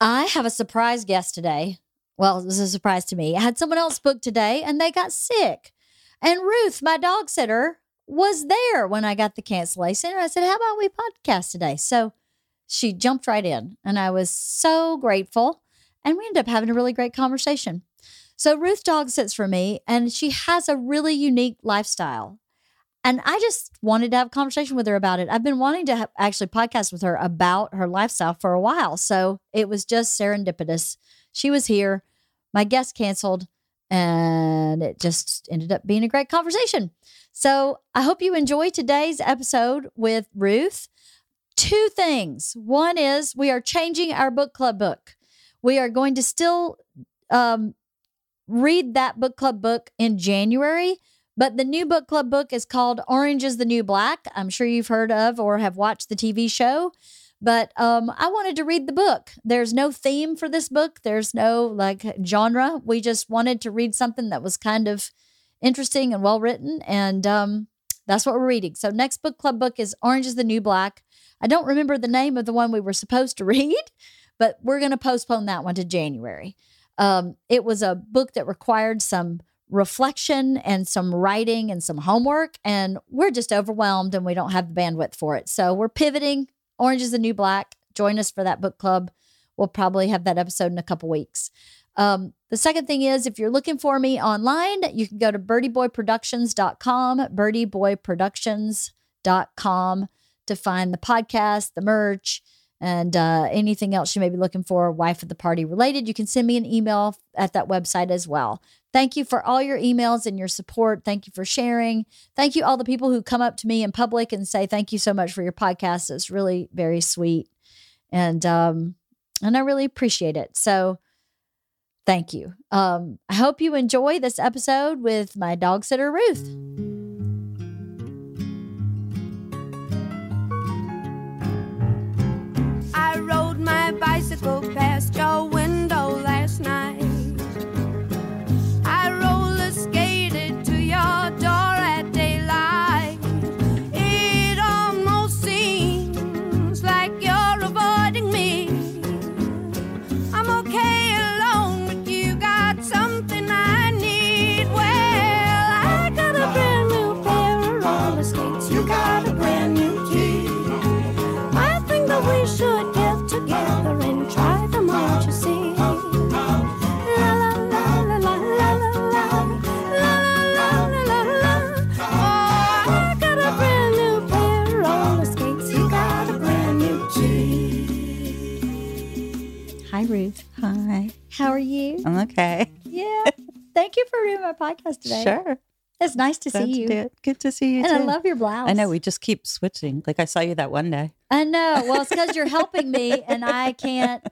I have a surprise guest today. Well, it was a surprise to me. I had someone else booked today and they got sick. And Ruth, my dog sitter, was there when I got the cancellation. And I said, How about we podcast today? So she jumped right in and I was so grateful. And we ended up having a really great conversation. So Ruth dog sits for me and she has a really unique lifestyle. And I just wanted to have a conversation with her about it. I've been wanting to ha- actually podcast with her about her lifestyle for a while. So it was just serendipitous. She was here, my guest canceled, and it just ended up being a great conversation. So I hope you enjoy today's episode with Ruth. Two things. One is we are changing our book club book. We are going to still um, read that book club book in January but the new book club book is called Orange is the New Black. I'm sure you've heard of or have watched the TV show. But um, I wanted to read the book. There's no theme for this book, there's no like genre. We just wanted to read something that was kind of interesting and well written. And um, that's what we're reading. So, next book club book is Orange is the New Black. I don't remember the name of the one we were supposed to read, but we're going to postpone that one to January. Um, it was a book that required some reflection and some writing and some homework. And we're just overwhelmed and we don't have the bandwidth for it. So we're pivoting. Orange is the New Black. Join us for that book club. We'll probably have that episode in a couple weeks. Um, the second thing is if you're looking for me online, you can go to bertyboyproductions.com, bertyboyproductions.com to find the podcast, the merch, and uh, anything else you may be looking for, wife of the party related. You can send me an email at that website as well. Thank you for all your emails and your support. Thank you for sharing. Thank you, all the people who come up to me in public and say, Thank you so much for your podcast. It's really very sweet. And um, and I really appreciate it. So thank you. Um, I hope you enjoy this episode with my dog sitter, Ruth. I rode my bicycle past your window How are you? I'm okay. Yeah. Thank you for doing my podcast today. Sure. It's nice to Glad see you. Good to see you And too. I love your blouse. I know we just keep switching. Like I saw you that one day. I know. Well, it's because you're helping me and I can't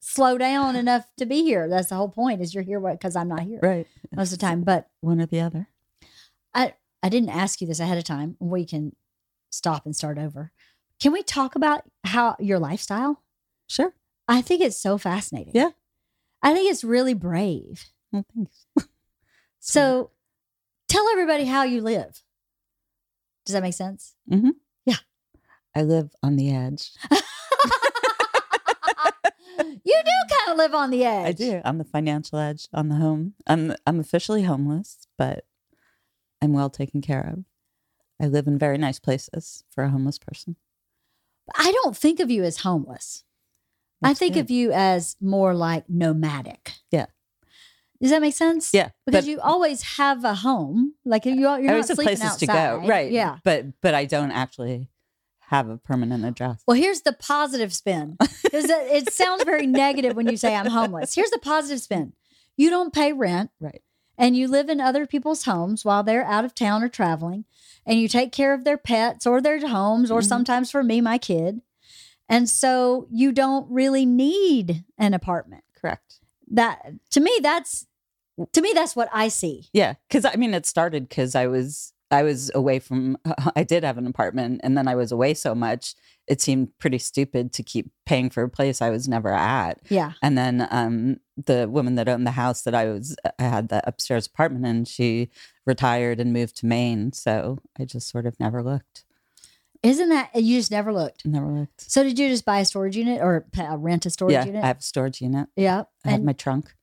slow down enough to be here. That's the whole point is you're here because I'm not here Right. most of the time. But One or the other. I, I didn't ask you this ahead of time. We can stop and start over. Can we talk about how your lifestyle? Sure. I think it's so fascinating. Yeah. I think it's really brave. Well, thanks. So tell everybody how you live. Does that make sense? Mm-hmm. Yeah. I live on the edge. you do kind of live on the edge. I do. I'm the financial edge on the home. I'm I'm officially homeless, but I'm well taken care of. I live in very nice places for a homeless person. I don't think of you as homeless. I think good. of you as more like nomadic. Yeah. Does that make sense? Yeah, Because you always have a home. Like you, you're not always have sleeping places to outside. go. Right. Yeah. But but I don't actually have a permanent address. Well, here's the positive spin. Because it, sounds very negative when you say I'm homeless. Here's the positive spin. You don't pay rent Right. and you live in other people's homes while they're out of town or traveling and you take care of their pets or their homes or Mhm. sometimes for me my kid And so you don't really need an apartment. Correct. That to me, that's to me, that's what I see. Yeah, because I mean, it started because I was I was away from. I did have an apartment, and then I was away so much. It seemed pretty stupid to keep paying for a place I was never at. Yeah. And then um, the woman that owned the house that I was, I had the upstairs apartment, and she retired and moved to Maine. So I just sort of never looked. Isn't that you just never looked? Never looked. So did you just buy a storage unit or uh, rent a storage yeah, unit? I have a storage unit. yeah. I have my trunk.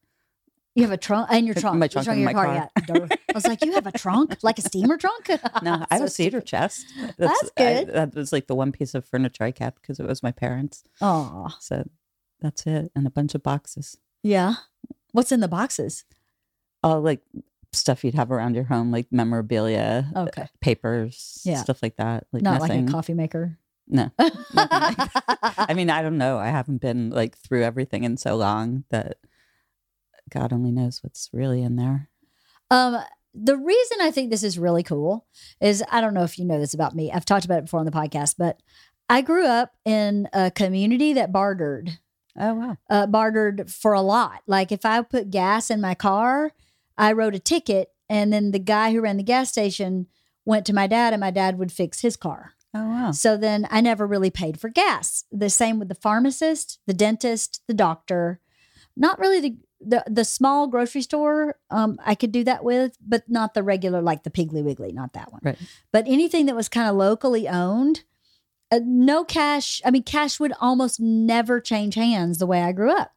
you have a trunk and your trunk. Your trunk trunk in my car. Yeah. I was like, you have a trunk, like a steamer trunk. No, I have a cedar stupid. chest. That's I- good. that was like the one piece of furniture I kept because it was my parents. Oh, So that's it, and a bunch of boxes. yeah. What's in the boxes? All like stuff you'd have around your home, like memorabilia, Okay. papers, Yeah. stuff like that. Like Not nothing. like a coffee maker. No. I mean, I don't know. I haven't been like through everything in so long that God only knows what's really in there. Um, the reason I think this is really cool is I don't know if you know this about me. I've talked about it before on the podcast, but I grew up in a community that bartered, Oh wow. uh, bartered for a lot. Like if I put gas in my car, I wrote a ticket, and then the guy who ran the gas station went to my dad, and my dad would fix his car. Oh wow. So then I never really paid for gas. The same with the pharmacist, the dentist, the doctor. Not really the the, the small grocery store. Um, I could do that with, but not the regular like the Piggly Wiggly, not that one. Right. But anything that was kind of locally owned, uh, no cash. I mean, cash would almost never change hands the way I grew up.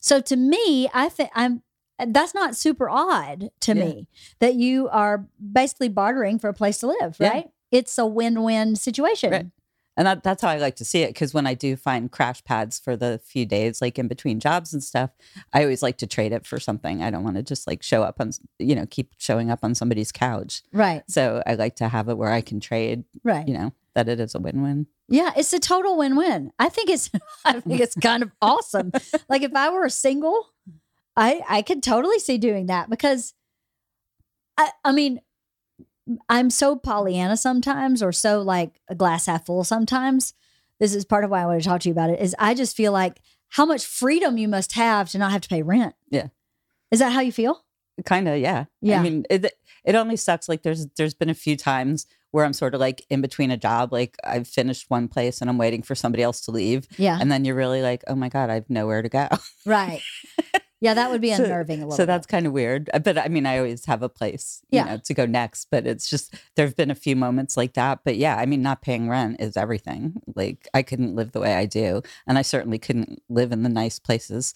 So to me, I think I'm. That's not super odd to Yeah. me that you are basically bartering for a place to live, Yeah. right? It's a win-win situation. Right. And that, that's how I like to see it. Because when I do find crash pads for the few days, like in between jobs and stuff, I always like to trade it for something. I don't want to just like show up on, you know, keep showing up on somebody's couch. Right. So I like to have it where I can trade, Right. you know, that it is a win win. Yeah, it's a total win-win. I think it's I think it's kind of awesome. Like if I were a single, I I could totally see doing that because I I mean I'm so Pollyanna sometimes or so like a glass half full sometimes. This is part of why I want to talk to you about it is I just feel like how much freedom you must have to not have to pay rent. Yeah. Is that how you feel? Kind of, yeah. Yeah. I mean, it it only sucks. Like there's there's been a few times where I'm sort of like in between a job, like I've finished one place and I'm waiting for somebody else to leave, Yeah. and then you're really like, oh my god, I have nowhere to go. right. Yeah, that would be So- unnerving a little so that's kind of weird. Uh, But I mean, I always have a place, you Yeah. know, to go next. But it's just there have been a few moments like that. But yeah, I mean, not paying rent is everything. Like I couldn't live the way I do, and I certainly couldn't live in the nice places.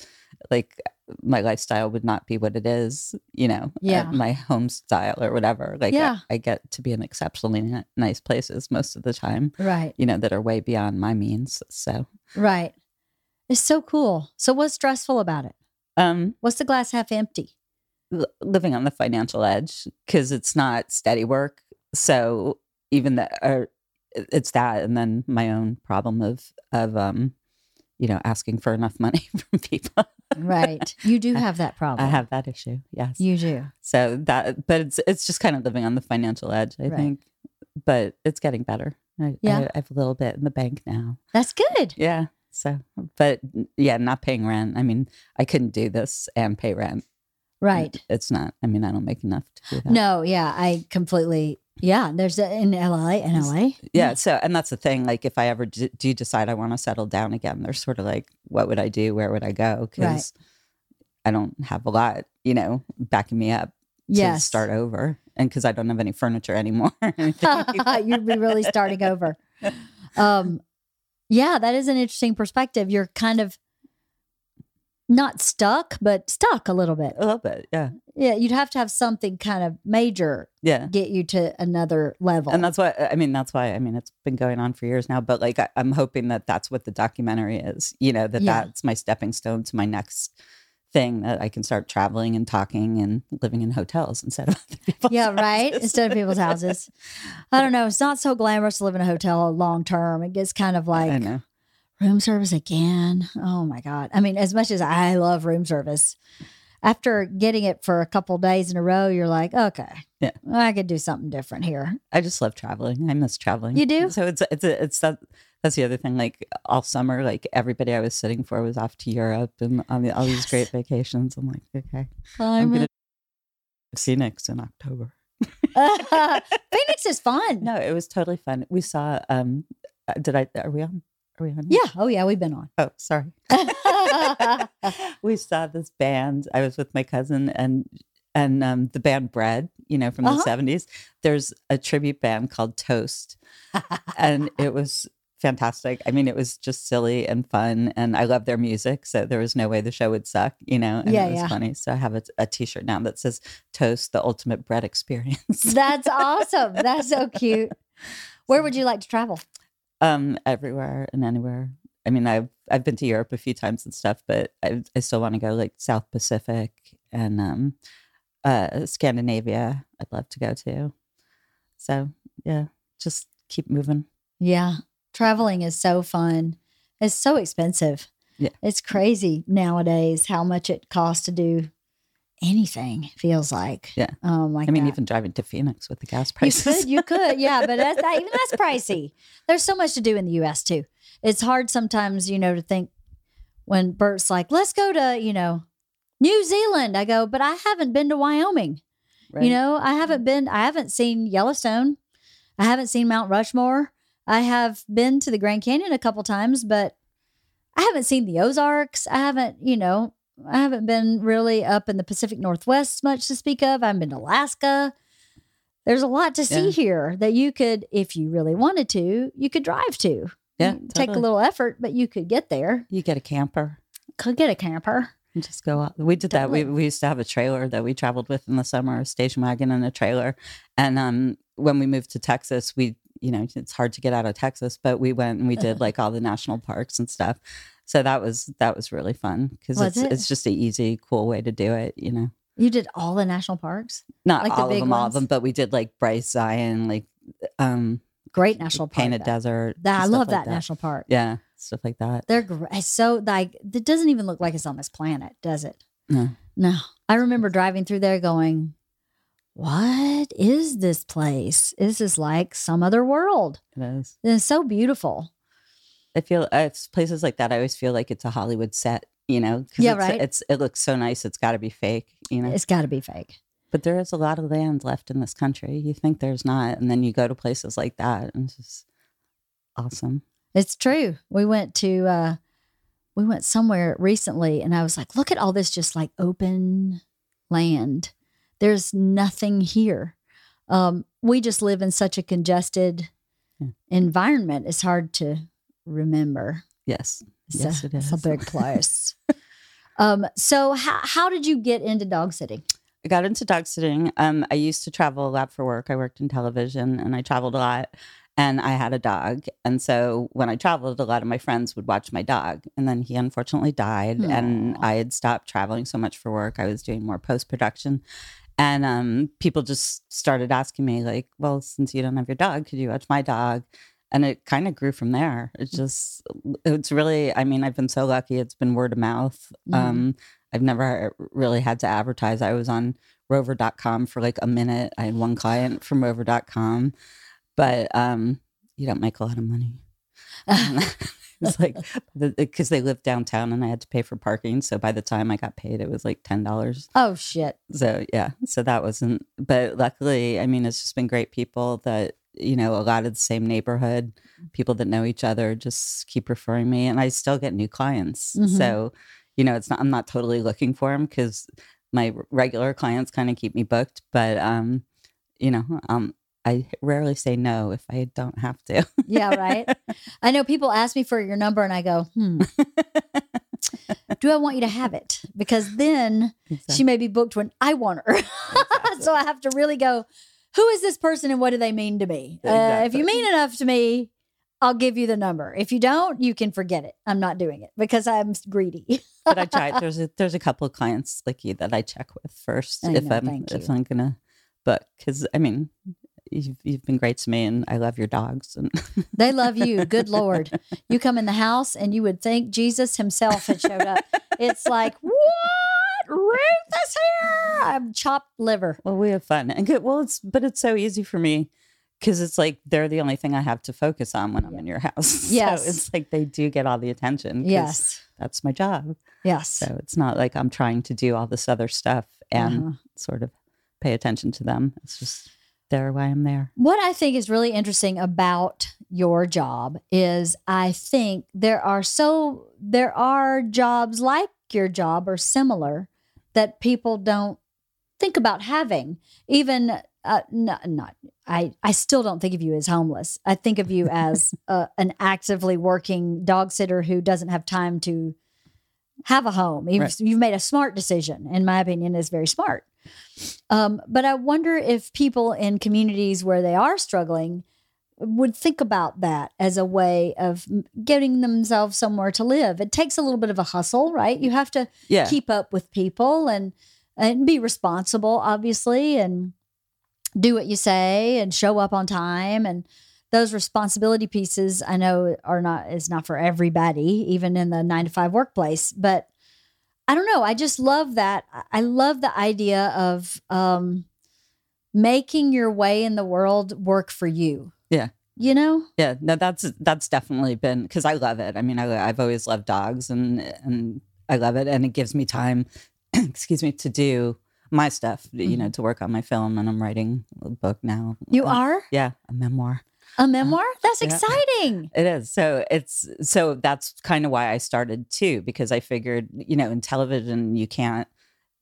Like my lifestyle would not be what it is, you know, Yeah. my home style or whatever. Like Yeah. I, I get to be in exceptionally nice places most of the time, right. you know, that are way beyond my means. So, Right. It's so cool. So what's stressful about it? Um, What's the glass half empty? li- living on the financial edge because it's not steady work. So even that, or it's that, and then my own problem of of um, you know, asking for enough money from people. Right. You do have that problem. I have that issue. Yes. You do. so that, but it's it's just kind of living on the financial edge, I Right. think. But it's getting better. I, Yeah. I, I have a little bit in the bank now. That's good. Yeah. So, but yeah, not paying rent. I mean, I couldn't do this and pay rent. Right. It's not. I mean, I don't make enough to do that. No, yeah, I completely yeah, there's a, in LA, in LA. yeah so and that's the thing like if i ever d- do decide i want to settle down again there's sort of like what would i do where would i go because i don't have a lot you know backing me up to Yes. start over and because i don't have any furniture anymore. You'd be really starting over. Um, yeah, that is an interesting perspective. You're kind of not stuck, but stuck a little bit. a little bit yeah Yeah, you'd have to have something kind of major yeah get you to another level. and that's why i mean that's why i mean it's been going on for years now but like I, i'm hoping that that's what the documentary is you know that Yeah. that's my stepping stone to my next thing that i can start traveling and talking and living in hotels instead of yeah, right. Instead of people's houses. I don't know. It's not so glamorous to live in a hotel long term. It gets kind of like room service again. Oh my god. I mean, as much as I love room service, after getting it for a couple days in a row, you're like, okay, Yeah. I could do something different here. I just love traveling. I miss traveling. You do? So it's it's a, it's that that's the other thing. Like all summer, like everybody I was sitting for was off to Europe and on the, all these great vacations. I'm like, okay, I'm I'm gonna Phoenix in October. Phoenix is fun. No, it was totally fun. We saw. um uh, Did I? Are we on? Are we on? Yeah. Oh, yeah. We've been on. Oh, sorry. we saw this band. I was with my cousin and and um, the band Bread, you know, from Uh-huh. the seventies. There's a tribute band called Toast, and it was fantastic. I mean, it was just silly and fun, and I love their music, so there was no way the show would suck, you know. And Yeah, it was yeah. funny. So I have a, a T-shirt now that says "Toast: The Ultimate Bread Experience." That's awesome. That's so cute. Where would you like to travel? um, everywhere and anywhere. I mean, I've I've been to Europe a few times and stuff, but I I still want to go like South Pacific and um, uh, Scandinavia. I'd love to go to. So yeah, just keep moving. Yeah. Traveling is so fun. It's so expensive. Yeah. It's crazy nowadays how much it costs to do anything, feels like. Yeah. Um, like I mean, that. even driving to Phoenix with the gas prices. You could, you could, yeah, but that's that, even that's pricey. There's so much to do in the U.S. too. It's hard sometimes, you know, to think when Bert's like, "Let's go to, you know, New Zealand." I go, "But I haven't been to Wyoming. Right. You know, I haven't been. I haven't seen Yellowstone. I haven't seen Mount Rushmore. I have been to the Grand Canyon a couple times, but I haven't seen the Ozarks. I haven't, you know, I haven't been really up in the Pacific Northwest much to speak of. I haven't been to Alaska. There's a lot to see Yeah. here that you could, if you really wanted to, you could drive to. Yeah, You take a little effort, but you could get there. you get a camper Could get a camper. and just go out. We did that. We, we used to have a trailer that we traveled with in the summer, a station wagon and a trailer. And um, when we moved to Texas, we, you know, it's hard to get out of Texas, but we went and we did like all the national parks and stuff. So that was that was really fun because it's it? it's just an easy, cool way to do it. You know, You did all the national parks. not Like the all of big them, all of ones? them, but we did like Bryce Zion, like um, Great national park. Painted. Desert. That, I love like that, national park. Yeah, stuff like that. They're great. So like it doesn't even look like it's on this planet, does it? No. No. I remember driving through there going, What is this place? This is like some other world. It is. It's so beautiful. I feel uh, it's places like that. I always feel like it's a Hollywood set. You know, Yeah, it's, right. It's it looks so nice. It's got to be fake. You know, It's got to be fake. but there is a lot of land left in this country. You think there's not, and then you go to places like that, and it's just awesome. It's true. We went to uh we went somewhere recently and I was like, look at all this just like open land. There's nothing here. Um we just live in such a congested Yeah. environment. It's hard to remember. Yes, It's Yes, a, it It's a big place. um so how how did you get into dog sitting? I got into dog sitting. Um, I used to travel a lot for work. I worked in television, and I traveled a lot. And I had a dog, and so when I traveled, a lot of my friends would watch my dog. And then he unfortunately died, and I had stopped traveling so much for work. I was doing more post production, and um, people just started asking me, like, "Well, since you don't have your dog, could you watch my dog?" And it kind of grew from there. It just, it's really, I mean, I've been so lucky. It's been word of mouth. Mhm. Um, I've never really had to advertise. I was on rover.com for like a minute. I had one client from rover.com, but um, you don't make a lot of money. it's like because they lived downtown and I had to pay for parking. So by the time I got paid, it was like ten dollars. oh shit. So yeah, so that wasn't. But luckily, I mean, it's just been great people that you know a lot of the same neighborhood, people that know each other, just keep referring me, and I still get new clients. Mhm. So you know, it's not. I'm not totally looking for them because my regular clients kind of keep me booked, but um, you know, um. I rarely say no if I don't have to. Yeah, right. I know people ask me for your number and I go, hmm. Do I want you to have it? Because then she may be booked when I want her. so I have to really go, who is this person and what do they mean to me? Uh, if you mean enough to me, I'll give you the number. If you don't, you can forget it. I'm not doing it because I'm greedy. but I tried. There's a there's a couple of clients like you that I check with first I if know, I'm if you. I'm gonna book because I mean you've you've been great to me and I love your dogs and They love you. Good Lord. You come in the house and you would think Jesus himself had showed up. It's like, what? Ruth is here. I'm chopped liver. well we have fun and good well it's but it's so easy for me because it's like they're the only thing I have to focus on when I'm in your house. Yes. so it's like they do get all the attention. Yes. that's my job. Yes. So it's not like I'm trying to do all this other stuff and Uh-huh. sort of pay attention to them. It's just they're why I'm there. What I think is really interesting about your job is I think there are so there are jobs like your job or similar that people don't think about having. Even uh, not, not I I still don't think of you as homeless. I think of you as uh, an actively working dog sitter who doesn't have time to have a home. You've, Right. you've made a smart decision, in my opinion, is very smart. Um, but I wonder if people in communities where they are struggling would think about that as a way of getting themselves somewhere to live. It takes a little bit of a hustle, right? You have to Yeah. keep up with people and and be responsible, obviously, and do what you say and show up on time and those responsibility pieces I know are not is not for everybody, even in the nine to five workplace. But I don't know. I just love that. I- love the idea of um, making your way in the world work for you. Yeah. You know? Yeah, no, that's that's definitely been because I love it. I mean, I, I've always loved dogs, and and I love it, and it gives me time, excuse me, to do my stuff. You know, to work on my film, and I'm writing a book now. Mm-hmm. You Uh, are yeah, a memoir. A uh, memoir? That's yeah. exciting. It is. So it's so that's kind of why I started too, because I figured, you know, in television you can't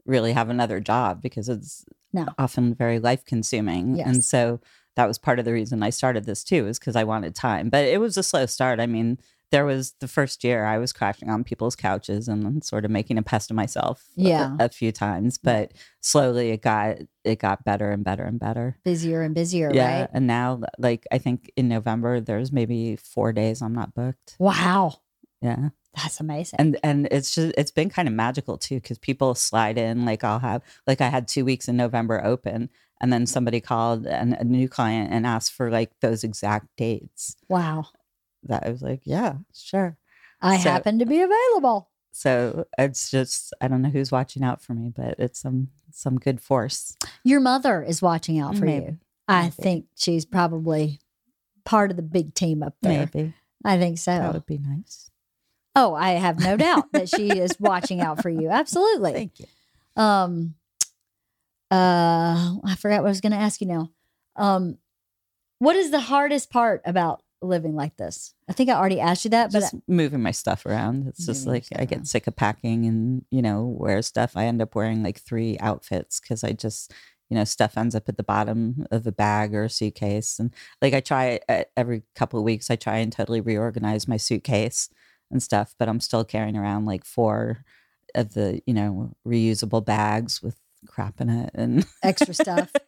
really have another job because it's No. often very life consuming. Yes. And so that was part of the reason I started this too, is because I wanted time. But it was a slow start. I mean, there was the first year I was crashing on people's couches and sort of making a pest of myself a- Yeah. a, few times. But slowly it got it got better and better and better. Busier and busier, Yeah. right? And now like I think in November there's maybe four days I'm not booked. Wow. Yeah. That's amazing. And and it's just it's been kind of magical too because people slide in like I'll have like I had two weeks in November open and then somebody called and a new client and asked for like those exact dates. wow. That I was like, yeah, sure. I So- happen to be available. So it's just I don't know who's watching out for me, but it's some some good force. Your mother is watching out for you. I Maybe. think she's probably part of the big team up there. Maybe I think so. that would be nice. Oh, I have no doubt that she is watching out for you. Absolutely. Thank you. Um uh I forgot what I was gonna ask you now. Um what is the hardest part about living like this? I think I already asked you that, but just moving my stuff around. It's just like I get around. sick of packing and you know wear stuff. I end up wearing like three outfits because I just you know stuff ends up at the bottom of a bag or a suitcase, and like I try uh, every couple of weeks. I try and totally reorganize my suitcase and stuff, but I'm still carrying around like four of the you know reusable bags with crap in it and extra stuff.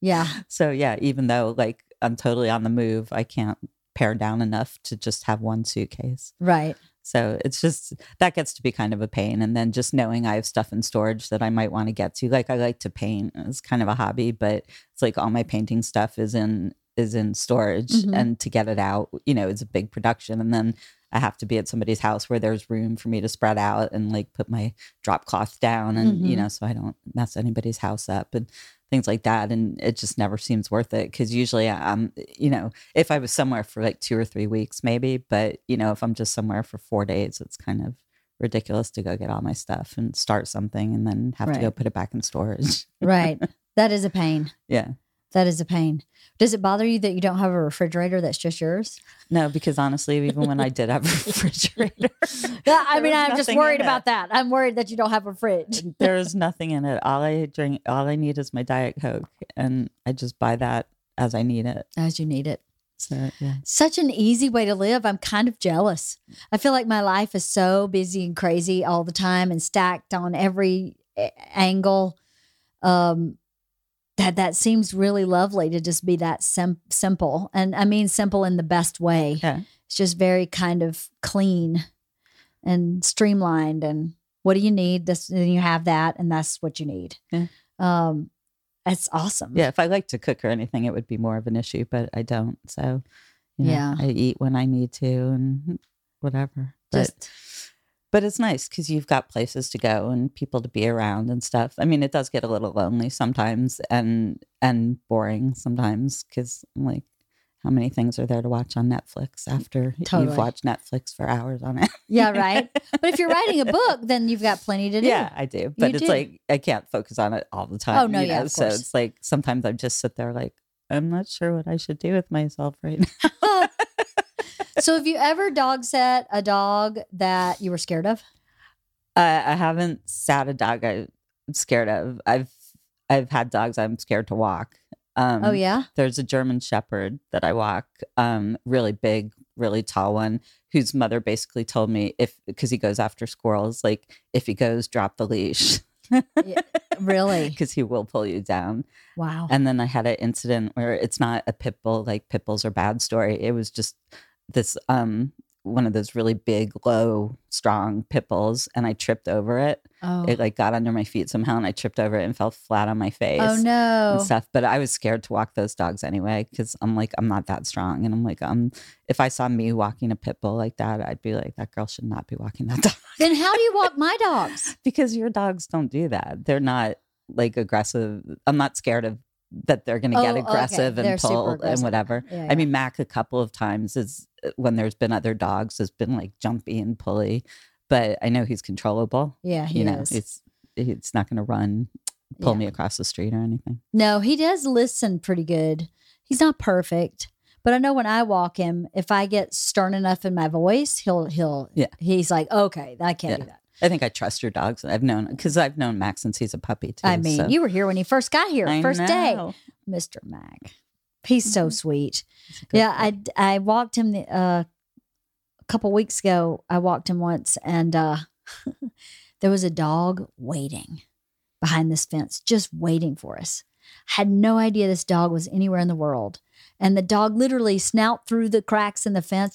Yeah. so yeah even though like i'm totally on the move i can't pare down enough to just have one suitcase Right. so it's just that gets to be kind of a pain. And then just knowing I have stuff in storage that I might want to get to. Like I like to paint. It's kind of a hobby, but it's like all my painting stuff is in is in storage Mhm. and to get it out, you know, it's a big production. And then I have to be at somebody's house where there's room for me to spread out and like put my drop cloth down and you Mhm. know, so I don't mess anybody's house up and things like that. And it just never seems worth it because usually I'm, you know, if I was somewhere for like two or three weeks, maybe, but you know, if I'm just somewhere for four days, it's kind of ridiculous to go get all my stuff and start something and then have to go put it back in storage. Right. that is a pain. yeah. That is a pain. Does it bother you that you don't have a refrigerator that's just yours? No, because honestly, even when I did have a refrigerator, Yeah, I mean, I'm just worried about that. I'm worried that you don't have a fridge. there is nothing in it. All I drink, all I need is my Diet Coke, and I just buy that as I need it. As you need it. So yeah, Such an easy way to live. I'm kind of jealous. I feel like my life is so busy and crazy all the time and stacked on every angle. Um, that that seems really lovely to just be that sim- simple, and I mean simple in the best way. yeah. It's just very kind of clean and streamlined. And what do you need? This and you have that, and that's what you need. Yeah. Um, it's awesome. Yeah, if I like to cook or anything, it would be more of an issue, but I don't. So, you know, Yeah. I eat when I need to and whatever. But Just but it's nice because you've got places to go and people to be around and stuff. I mean, it does get a little lonely sometimes and and boring sometimes because like, how many things are there to watch on Netflix mm, after Totally. you've watched Netflix for hours on it? Yeah, right. but if you're writing a book, then you've got plenty to do. Yeah, I do, but it's do. like I can't focus on it all the oh, time. Oh, no, yeah, so it's like sometimes I just sit there like I'm not sure what I should do with myself right now. So have you ever dog sat a dog that you were scared of? I, I haven't sat a dog I'm scared of. I've I've had dogs I'm scared to walk. Um, oh yeah. There's a German Shepherd that I walk, um, really big, really tall one, whose mother basically told me if because he goes after squirrels, like if he goes, drop the leash Really? because he will pull you down. Wow. And then I had an incident where it's not a pit bull, like pit bulls are bad story. It was just this um one of those really big, low, strong pit bulls, and I tripped over it. oh. It like got under my feet somehow, and I tripped over it and fell flat on my face. oh no. And stuff, but I was scared to walk those dogs anyway because I'm like I'm not that strong, and I'm like um if I saw me walking a pit bull like that, I'd be like that girl should not be walking that dog Then how do you walk my dogs? because your dogs don't do that. They're not like aggressive. I'm not scared of that they're going to Oh, get okay. aggressive They're and pull aggressive. and whatever. Yeah, I mean, Mac a couple of times is when there's been other dogs has been like jumpy and pulley, but I know he's controllable. yeah, he you know, is. it's it's not going to run, pull Yeah. me across the street or anything. No, he does listen pretty good. He's not perfect, but I know when I walk him, if I get stern enough in my voice, he'll he'll Yeah. He's like, okay, I can't Yeah. do that. I think I trust your dogs. I've known because I've known Mac since he's a puppy too. I mean, so- you were here when he first got here, I first day. Mister Mac. He's so Mhm. sweet. He's a good Yeah. I I walked him the, uh, a couple weeks ago. I walked him once, and uh, there was a dog waiting behind this fence, just waiting for us. Had no idea this dog was anywhere in the world, and the dog literally snout through the cracks in the fence,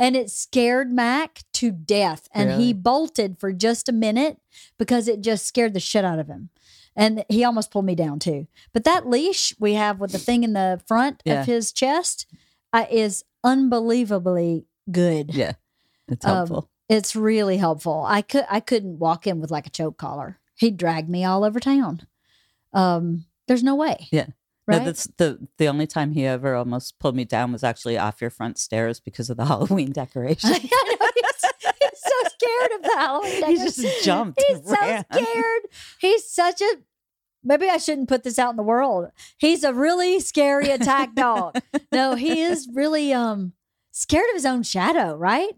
and it scared Mac to death. And he bolted for just a minute because it just scared the shit out of him. And he almost pulled me down too. But that leash we have with the thing in the front Yeah. of his chest uh, is unbelievably good. yeah, it's Um, helpful. It's really helpful. I could I couldn't walk him with like a choke collar. He'd drag me all over town. Um, there's no way. Yeah. Right. No, that's the the only time he ever almost pulled me down was actually off your front stairs because of the Halloween decoration. I know, he's, he's so scared of the Halloween. Decoration. He just jumped. He's so scared. He's such a. Maybe I shouldn't put this out in the world. He's a really scary attack dog. No, he is really um scared of his own shadow. Right?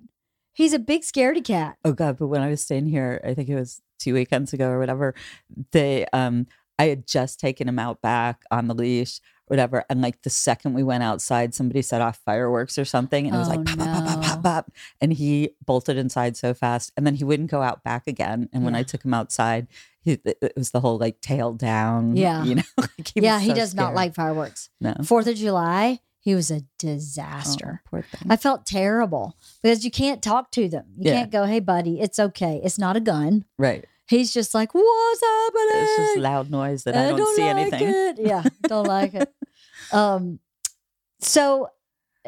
He's a big scaredy cat. Oh god! But when I was staying here, I think it was two weekends ago or whatever. They, um, I had just taken him out back on the leash, whatever, and like the second we went outside, somebody set off fireworks or something, and it was Oh, like pop, pop, pop, pop, pop, and he bolted inside so fast, and then he wouldn't go out back again. And when I took him outside, he, it was the whole like tail down. Yeah. you know, like he yeah, was he so does not like fireworks. no Fourth of July, he was a Oh, disaster. poor thing. I felt terrible because you can't talk to them. You Yeah. can't go, "Hey, buddy, it's okay. It's not a gun." right. He's just like, "What's happening?" It's just loud noise that I, don't, see like anything. it. Yeah, don't like it. Um, so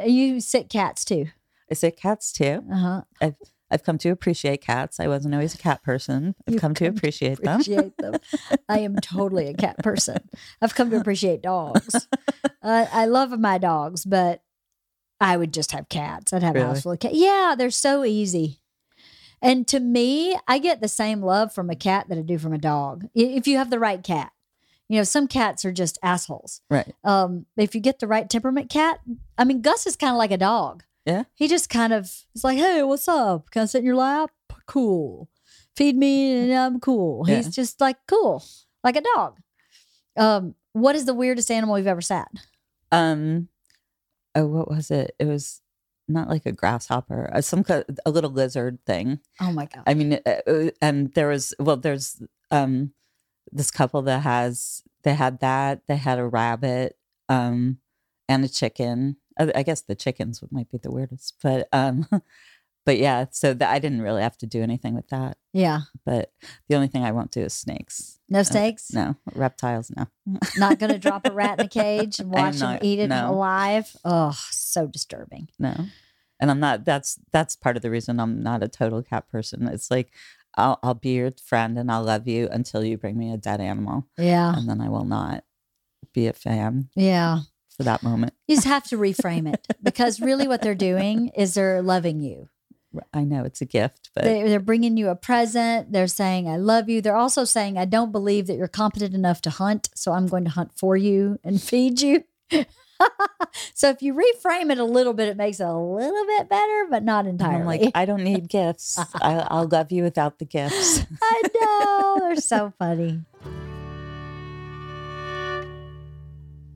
you sit cats too. I say cats too. Uh huh. I've come to appreciate cats. I wasn't always a cat person. I've You've come to come to appreciate them. Them. I am totally a cat person. I've come to appreciate dogs. Uh, I love my dogs, but I would just have cats. I'd have a Really? house full of cats. Yeah, they're so easy. And to me, I get the same love from a cat that I do from a dog. If you have the right cat, you know, some cats are just assholes. Right. Um, if you get the right temperament cat, I mean, Gus is kind of like a dog. Yeah. He just kind of is like, hey, what's up? Can I sit in your lap? Cool. Feed me and I'm cool. Yeah. He's just like cool, like a dog. Um, what is the weirdest animal you've ever sat? Um, oh, what was it? It was not like a grasshopper, uh, some kind a little lizard thing. Oh my god. I mean, uh, uh, and there was well, there's um this couple that has they had that they had a rabbit um and a chicken. I, I guess the chickens might be the weirdest, but um, but yeah. So that I didn't really have to do anything with that. Yeah. But the only thing I won't do is snakes. No snakes. No reptiles. No. Not going to drop a rat in a cage and watch him eat it no. alive. Oh, so disturbing. No. and I'm not. That's that's part of the reason I'm not a total cat person. It's like I'll I'll be your friend and I'll love you until you bring me a dead animal, Yeah. and then I will not be a fan Yeah. For that moment. You just have to reframe it because really what they're doing is they're loving you. I know it's a gift, but They, they're bringing you a present. They're saying, I love you. They're also saying, I don't believe that you're competent enough to hunt. So I'm going to hunt for you and feed you. so if you reframe it a little bit, it makes it a little bit better, but not and entirely. I'm like, I don't need gifts. I, I'll love you without the gifts. I know. They're so funny.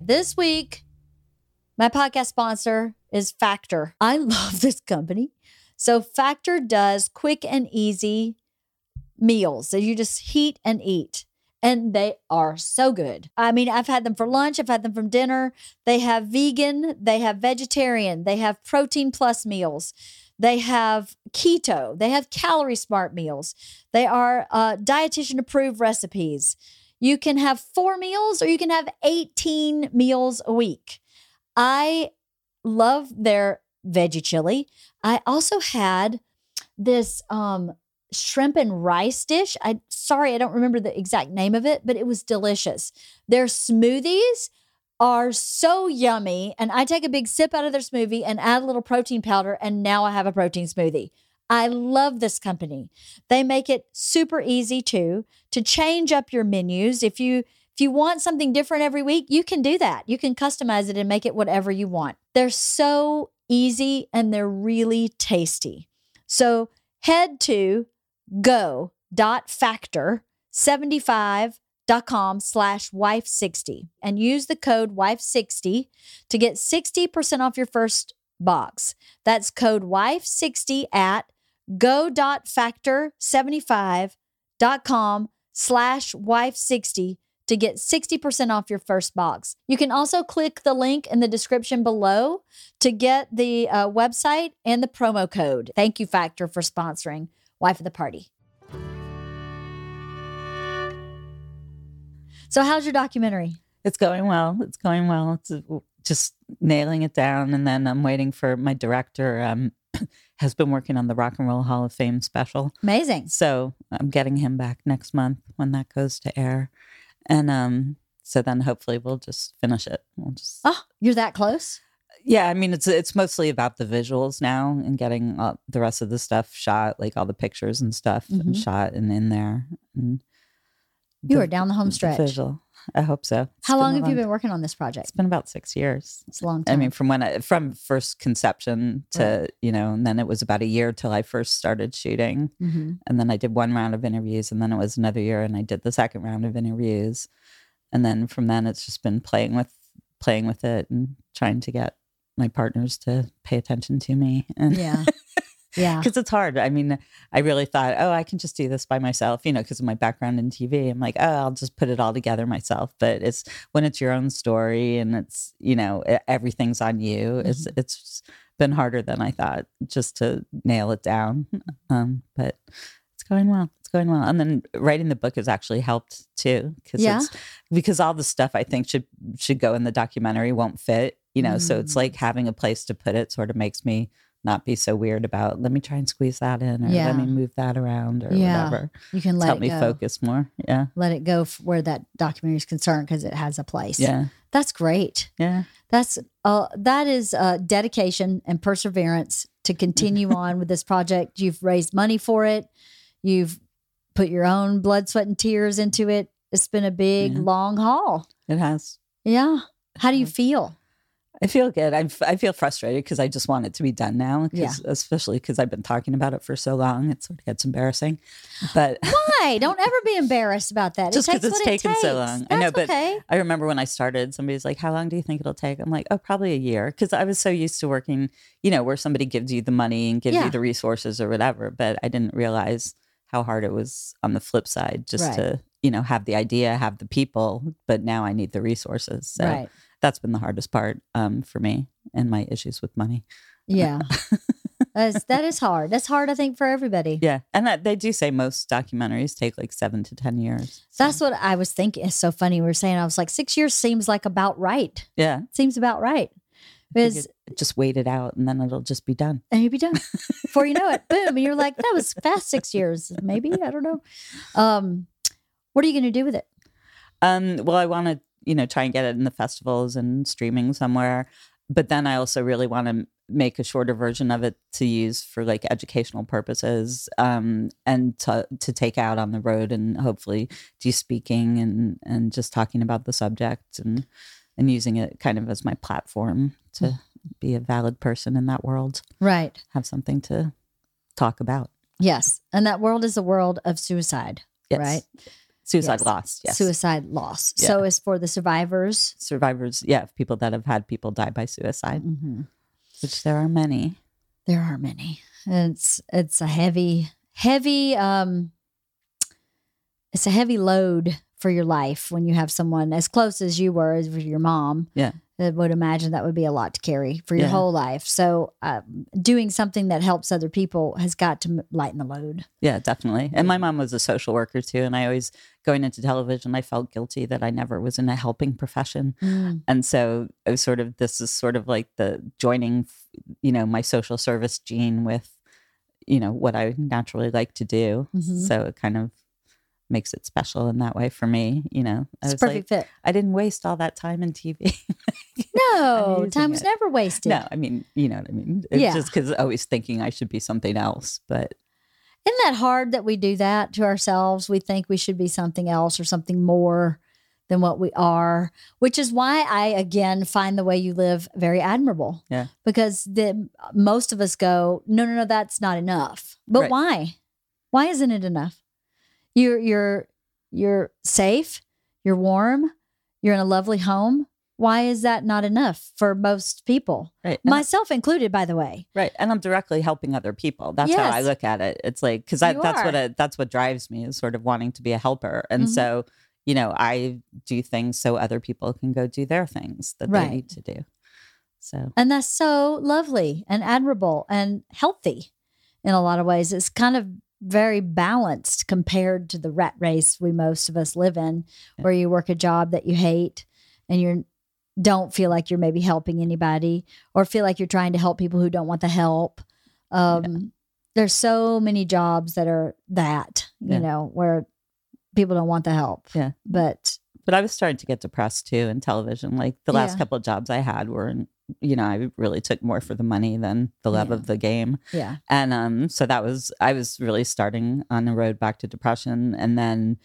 This week, my podcast sponsor is Factor. I love this company. So, Factor does quick and easy meals that you just heat and eat. And they are so good. I mean, I've had them for lunch, I've had them from dinner. They have vegan, they have vegetarian, they have protein plus meals, they have keto, they have calorie smart meals. They are uh, dietitian approved recipes. You can have four meals or you can have 18 meals a week. I love their veggie chili. I also had this um, shrimp and rice dish. I sorry, I don't remember the exact name of it, but it was delicious. Their smoothies are so yummy. And I take a big sip out of their smoothie and add a little protein powder, and now I have a protein smoothie. I love this company. They make it super easy too to change up your menus. If you if you want something different every week, you can do that. You can customize it and make it whatever you want. They're so easy and they're really tasty. So head to go.factor75.com slash wife60 and use the code wife60 to get 60% off your first box. That's code wife60 at go.factor75.com slash wife60 to get 60% off your first box. You can also click the link in the description below to get the uh, website and the promo code. Thank you, Factor, for sponsoring Wife of the Party. So, how's your documentary? It's going well. It's going well. It's uh, just nailing it down, and then I'm waiting for my director. Um, has been working on the Rock and Roll Hall of Fame special, Amazing. so I'm getting him back next month when that goes to air, and um, so then hopefully we'll just finish it. We'll just Oh, you're that close? yeah. I mean, it's it's mostly about the visuals now and getting uh, the rest of the stuff shot, like all the pictures and stuff, and Mhm. shot and in there. And You the- are down the home the stretch. Visual. I hope so. It's How long have you been working on this project? It's been about six years. It's a long time. I mean, from when I from first conception to you know, and then it was about a year till I first started shooting, Mhm. and then I did one round of interviews, and then it was another year, and I did the second round of interviews, and then from then it's just been playing with playing with it and trying to get my partners to pay attention to me, and yeah. Yeah. because it's hard. I mean, I really thought, oh, I can just do this by myself, you know, because of my background in TV. I'm like, oh, I'll just put it all together myself. But it's when it's your own story and it's, you know, everything's on you. It's it's been harder than I thought just to nail it down. Um, but it's going well. It's going well. And then writing the book has actually helped too, because Yeah. it's because all the stuff I think should should go in the documentary won't fit. You know, so it's Mm. like having a place to put it sort of makes me not be so weird about let me try and squeeze that in or Yeah. let me move that around or Yeah. whatever. You can let help me focus more. Yeah. Let it go where that documentary is concerned because it has a place. Yeah. That's great. Yeah. That's uh, that is uh, dedication and perseverance to continue on with this project. You've raised money for it. You've put your own blood, sweat, and tears into it. It's been a big, Yeah. long haul. It has. Yeah. How do you feel? I feel good. I, f- I feel frustrated because I just want it to be done now. Yeah. Especially because I've been talking about it for so long. It sort of gets embarrassing. But Why? Don't ever be embarrassed about that. Just it 'cause takes it's taken it so long. I know, but okay. I remember when I started, somebody's like, How long do you think it'll take? I'm like, Oh, probably a year. Because I was so used to working, you know, where somebody gives you the money and gives Yeah. you the resources or whatever. But I didn't realize how hard it was on the flip side just Right. to, you know, have the idea, have the people. But now I need the resources. So right. That's been the hardest part um, for me and my issues with money. Yeah. That's, that is hard. That's hard, I think, for everybody. Yeah. And that, they do say most documentaries take like seven to 10 years. So, That's what I was thinking. It's so funny. We were saying, I was like, six years seems like about right. yeah. Seems about right. Because Just wait it out and then it'll just be done. and you'd be done before you know it. Boom. And you're like, that was fast six years, maybe. I don't know. Um, what are you going to do with it? Um, well, I want to, you know, try and get it in the festivals and streaming somewhere. But then I also really want to make a shorter version of it to use for like educational purposes um, and to, to take out on the road and hopefully do speaking and, and just talking about the subject and, and using it kind of as my platform to be a valid person in that world, Right. have something to talk about. Yes. And that world is a world of suicide, Yes. right? Suicide Yes. lost. Yes. Suicide loss. So it's for the survivors. Survivors. Yeah. People that have had people die by suicide, Mm-hmm. which there are many. There are many. It's it's a heavy, heavy um it's a heavy load for your life when you have someone as close as you were as your mom. Yeah. I would imagine that would be a lot to carry for your Yeah. whole life. So, um, doing something that helps other people has got to lighten the load. Yeah, definitely. And my mom was a social worker too. And I always, going into television, I felt guilty that I never was in a helping profession. And so it was sort of, this is sort of like the joining, you know, my social service gene with, you know, what I naturally like to do. Mhm. So it kind of makes it special in that way for me. You know, I It's a was like, perfect fit. I didn't waste all that time in TV. No, using time was it. never wasted. no, I mean, you know what I mean? It's Yeah. just because always thinking I should be something else. But Isn't that hard that we do that to ourselves? We think we should be something else or something more than what we are, which is why I again find the way you live very admirable. Yeah. Because the most of us go, no, no, no, that's not enough. But Right. why? Why isn't it enough? You're you're you're safe, you're warm, you're in a lovely home. Why is that not enough for most people? right. Myself included, by the way. Right, and I'm directly helping other people. That's how I look at it. It's like because You that's what are. That's what drives me is sort of wanting to be a helper, and Mhm. so you know I do things so other people can go do their things that Right. they need to do. So And that's so lovely and admirable and healthy in a lot of ways. It's kind of very balanced compared to the rat race we most of us live in, Yeah. where you work a job that you hate and you don't feel like you're maybe helping anybody or feel like you're trying to help people who don't want the help. Um, There's so many jobs that are that, you Yeah. know, where people don't want the help. Yeah. But but I was starting to get depressed too in television. Like the last Yeah. couple of jobs I had were, you know, I really took more for the money than the love Yeah. of the game. yeah. And um, so that was I was really starting on the road back to depression, and then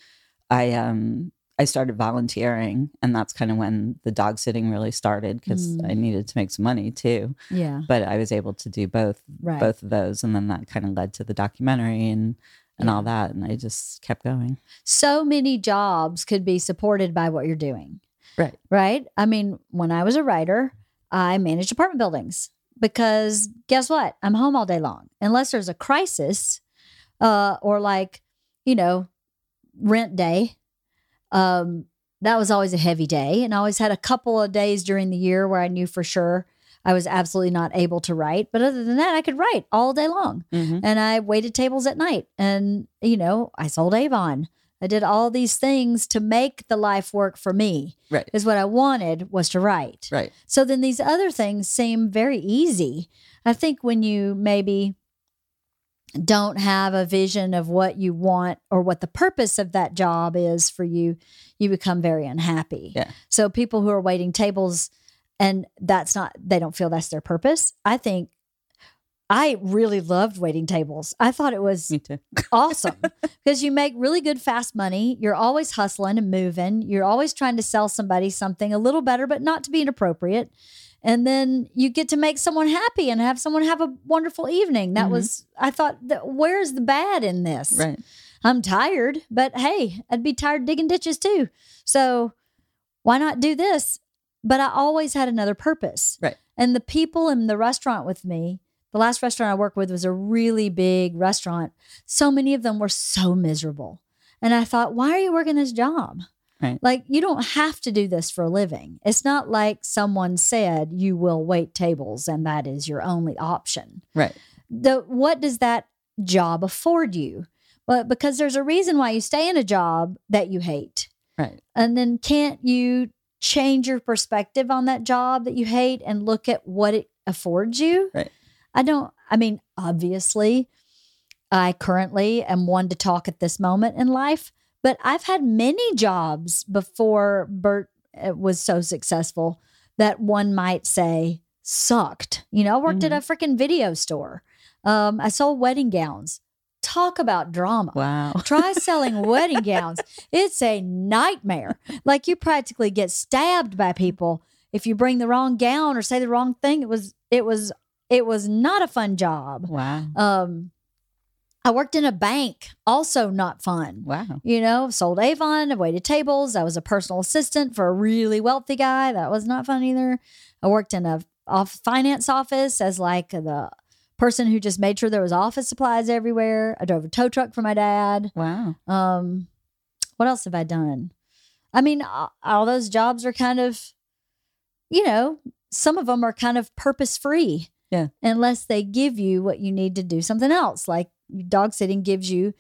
I um I started volunteering, and that's kind of when the dog sitting really started because Mm. I needed to make some money too. Yeah. But I was able to do both Right. both of those, and then that kind of led to the documentary and and all that, and I just kept going. so many jobs could be supported by what you're doing. Right. Right. I mean, when I was a writer, I managed apartment buildings because guess what? I'm home all day long. Unless there's a crisis uh, or like, you know, rent day. Um, that was always a heavy day. And I always had a couple of days during the year where I knew for sure I was absolutely not able to write. But other than that, I could write all day long Mhm. and I waited tables at night. And, you know, I sold Avon. I did all these things to make the life work for me. Right. Is what I wanted was to write. Right. So then these other things seem very easy. I think when you maybe don't have a vision of what you want or what the purpose of that job is for you, you become very unhappy. Yeah. So people who are waiting tables and that's not, they don't feel that's their purpose. I think I really loved waiting tables. I thought it was awesome because you make really good fast money. You're always hustling and moving. You're always trying to sell somebody something a little better, but not to be inappropriate. And then you get to make someone happy and have someone have a wonderful evening. That Mhm. was, I thought, that, where's the bad in this? Right. I'm tired, but hey, I'd be tired digging ditches too. So why not do this? But I always had another purpose. Right. And the people in the restaurant with me, the last restaurant I worked with was a really big restaurant. So many of them were so miserable. And I thought, why are you working this job? Right. Like, you don't have to do this for a living. It's not like someone said you will wait tables and that is your only option Right. the what does that job afford you? But because there's a reason why you stay in a job that you hate. Right. And then can't you change your perspective on that job that you hate and look at what it affords you. Right. I don't, I mean, obviously, I currently am one to talk at this moment in life, but I've had many jobs before Bert uh, was so successful that one might say sucked. You know, I worked at a freaking video store. Um, I sold wedding gowns. Talk about drama. Wow. Try selling wedding gowns. It's a nightmare. Like you practically get stabbed by people if you bring the wrong gown or say the wrong thing. It was it was it was not a fun job. Wow. Um I worked in a bank, also not fun. Wow. You know, sold Avon, I waited tables. I was a personal assistant for a really wealthy guy. That was not fun either. I worked in a off finance office as like the person who just made sure there was office supplies everywhere. I drove a tow truck for my dad. Wow. Um, what else have I done? I mean, all those jobs are kind of, you know, some of them are kind of purpose free. Yeah. Unless they give you what you need to do something else. Like dog sitting gives you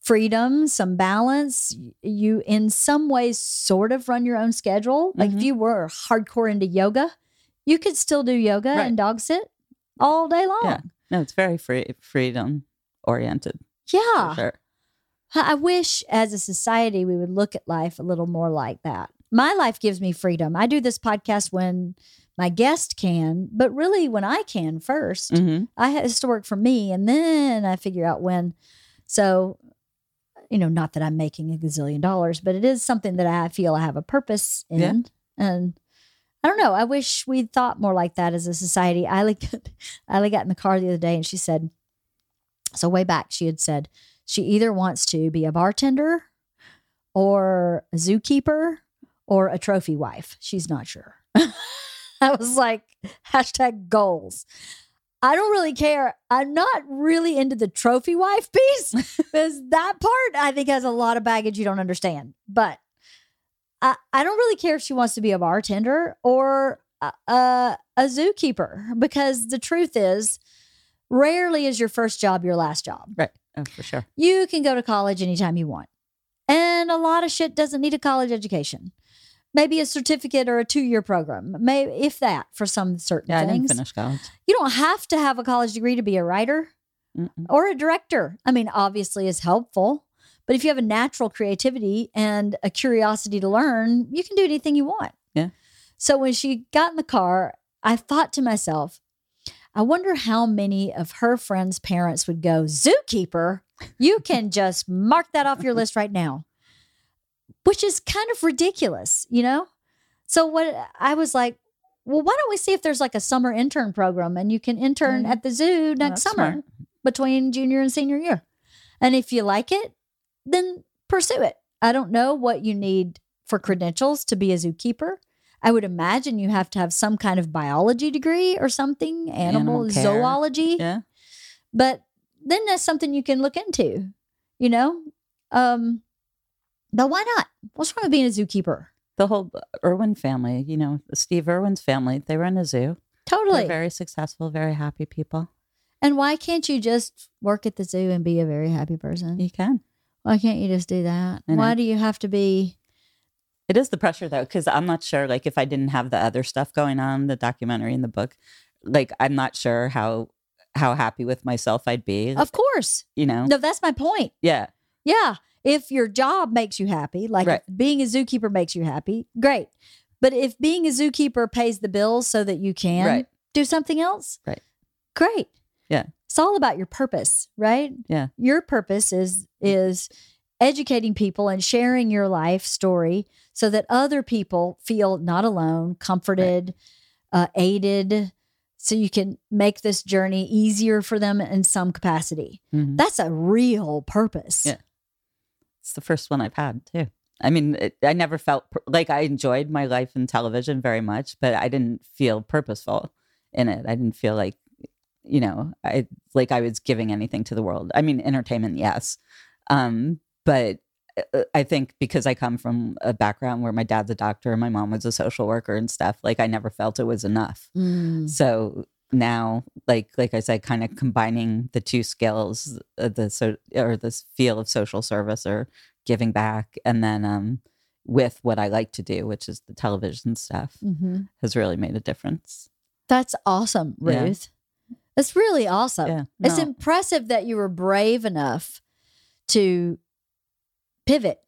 freedom, some balance. You, in some ways, sort of run your own schedule. Like if Mhm. you were hardcore into yoga, you could still do yoga Right. and dog sit all day long. Yeah. No, it's very free freedom oriented. yeah. Sure. I wish as a society we would look at life a little more like that. My life gives me freedom. I do this podcast when my guest can, but really when I can 1st hmm I has to work for me and then I figure out when. So, you know, not that I'm making a gazillion dollars, but it is something that I feel I have a purpose in. Yeah. And I don't know. I wish we'd thought more like that as a society. Isla, Isla got in the car the other day and she said, so way back, she had said she either wants to be a bartender or a zookeeper or a trophy wife. She's not sure. I was like, hashtag goals. I don't really care. I'm not really into the trophy wife piece because that part I think has a lot of baggage you don't understand. But I, I don't really care if she wants to be a bartender or a, a, a zookeeper because the truth is, rarely is your first job your last job. Right. Oh, for sure. You can go to college anytime you want. And a lot of shit doesn't need a college education. Maybe a certificate or a two year program, maybe if that for some certain Yeah, I didn't things. finish college. You don't have to have a college degree to be a writer Mm-mm. or a director. I mean, obviously, is helpful. But if you have a natural creativity and a curiosity to learn, you can do anything you want. Yeah. So when she got in the car, I thought to myself, I wonder how many of her friends' parents would go, Zookeeper, you can just mark that off your list right now, which is kind of ridiculous, you know? So what I was like, well, why don't we see if there's like a summer intern program and you can intern Mhm. at the zoo next that's summer smart. between junior and senior year. And if you like it, then pursue it. I don't know what you need for credentials to be a zookeeper. I would imagine you have to have some kind of biology degree or something, animal, Animal zoology. Yeah. But then that's something you can look into, you know? Um, but why not? What's wrong with being a zookeeper? The whole Irwin family, you know, Steve Irwin's family, they run a zoo. Totally. They're very successful, very happy people. and why can't you just work at the zoo and be a very happy person? You can. Why can't you just do that? Why do you have to be? It is the pressure though, because I'm not sure. Like, if I didn't have the other stuff going on, the documentary and the book, like, I'm not sure how how happy with myself I'd be. Of course. you know, No, that's my point. yeah, Yeah. If your job makes you happy, like Right. being a zookeeper makes you happy, great. But if being a zookeeper pays the bills so that you can Right. do something else, Right. Great. Yeah. It's all about your purpose, right? Yeah. Your purpose is is educating people and sharing your life story so that other people feel not alone, comforted, uh, aided, so you can make this journey easier for them in some capacity. Mhm. That's a real purpose. Yeah. it's the first one I've had too. I mean, it, I never felt pur- like I enjoyed my life in television very much, but I didn't feel purposeful in it. I didn't feel like, you know, I like I was giving anything to the world. I mean, entertainment, yes, um, but uh, I think because I come from a background where my dad's a doctor and my mom was a social worker and stuff, like I never felt it was enough. Mm. So now, like like I said, kind of combining the two skills, uh, the so or this feel of social service or giving back, and then um, with what I like to do, which is the television stuff, hmm has really made a difference. That's awesome, Yeah. That's really awesome. Yeah, It's impressive that you were brave enough to pivot.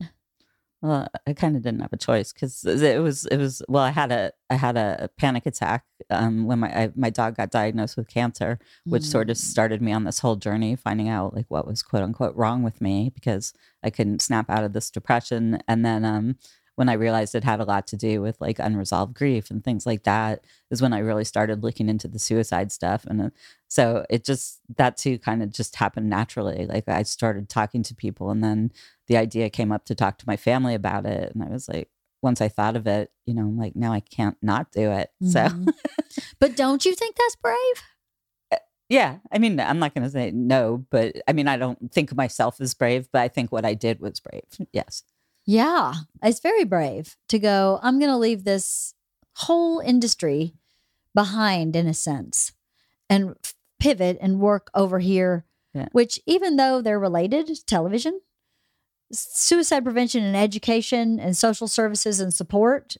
Well, I kind of didn't have a choice because it was it was well, I had a I had a panic attack um, when my I, my dog got diagnosed with cancer, which sort of Mm. started me on this whole journey, finding out like what was quote unquote wrong with me because I couldn't snap out of this depression. And then um, when I realized it had a lot to do with like unresolved grief and things like that, is when I really started looking into the suicide stuff. And uh, so it just that too kind of just happened naturally. Like I started talking to people, and then the idea came up to talk to my family about it, and I was like. Once I thought of it, you know, I'm like, now I can't not do it. So, Mhm. but don't you think that's brave? Yeah, I mean, I'm not going to say no, but I mean, I don't think of myself as brave, but I think what I did was brave. Yes. Yeah, it's very brave to go, I'm going to leave this whole industry behind in a sense and pivot and work over here, Yeah. which, even though they're related, television, suicide prevention and education and social services and support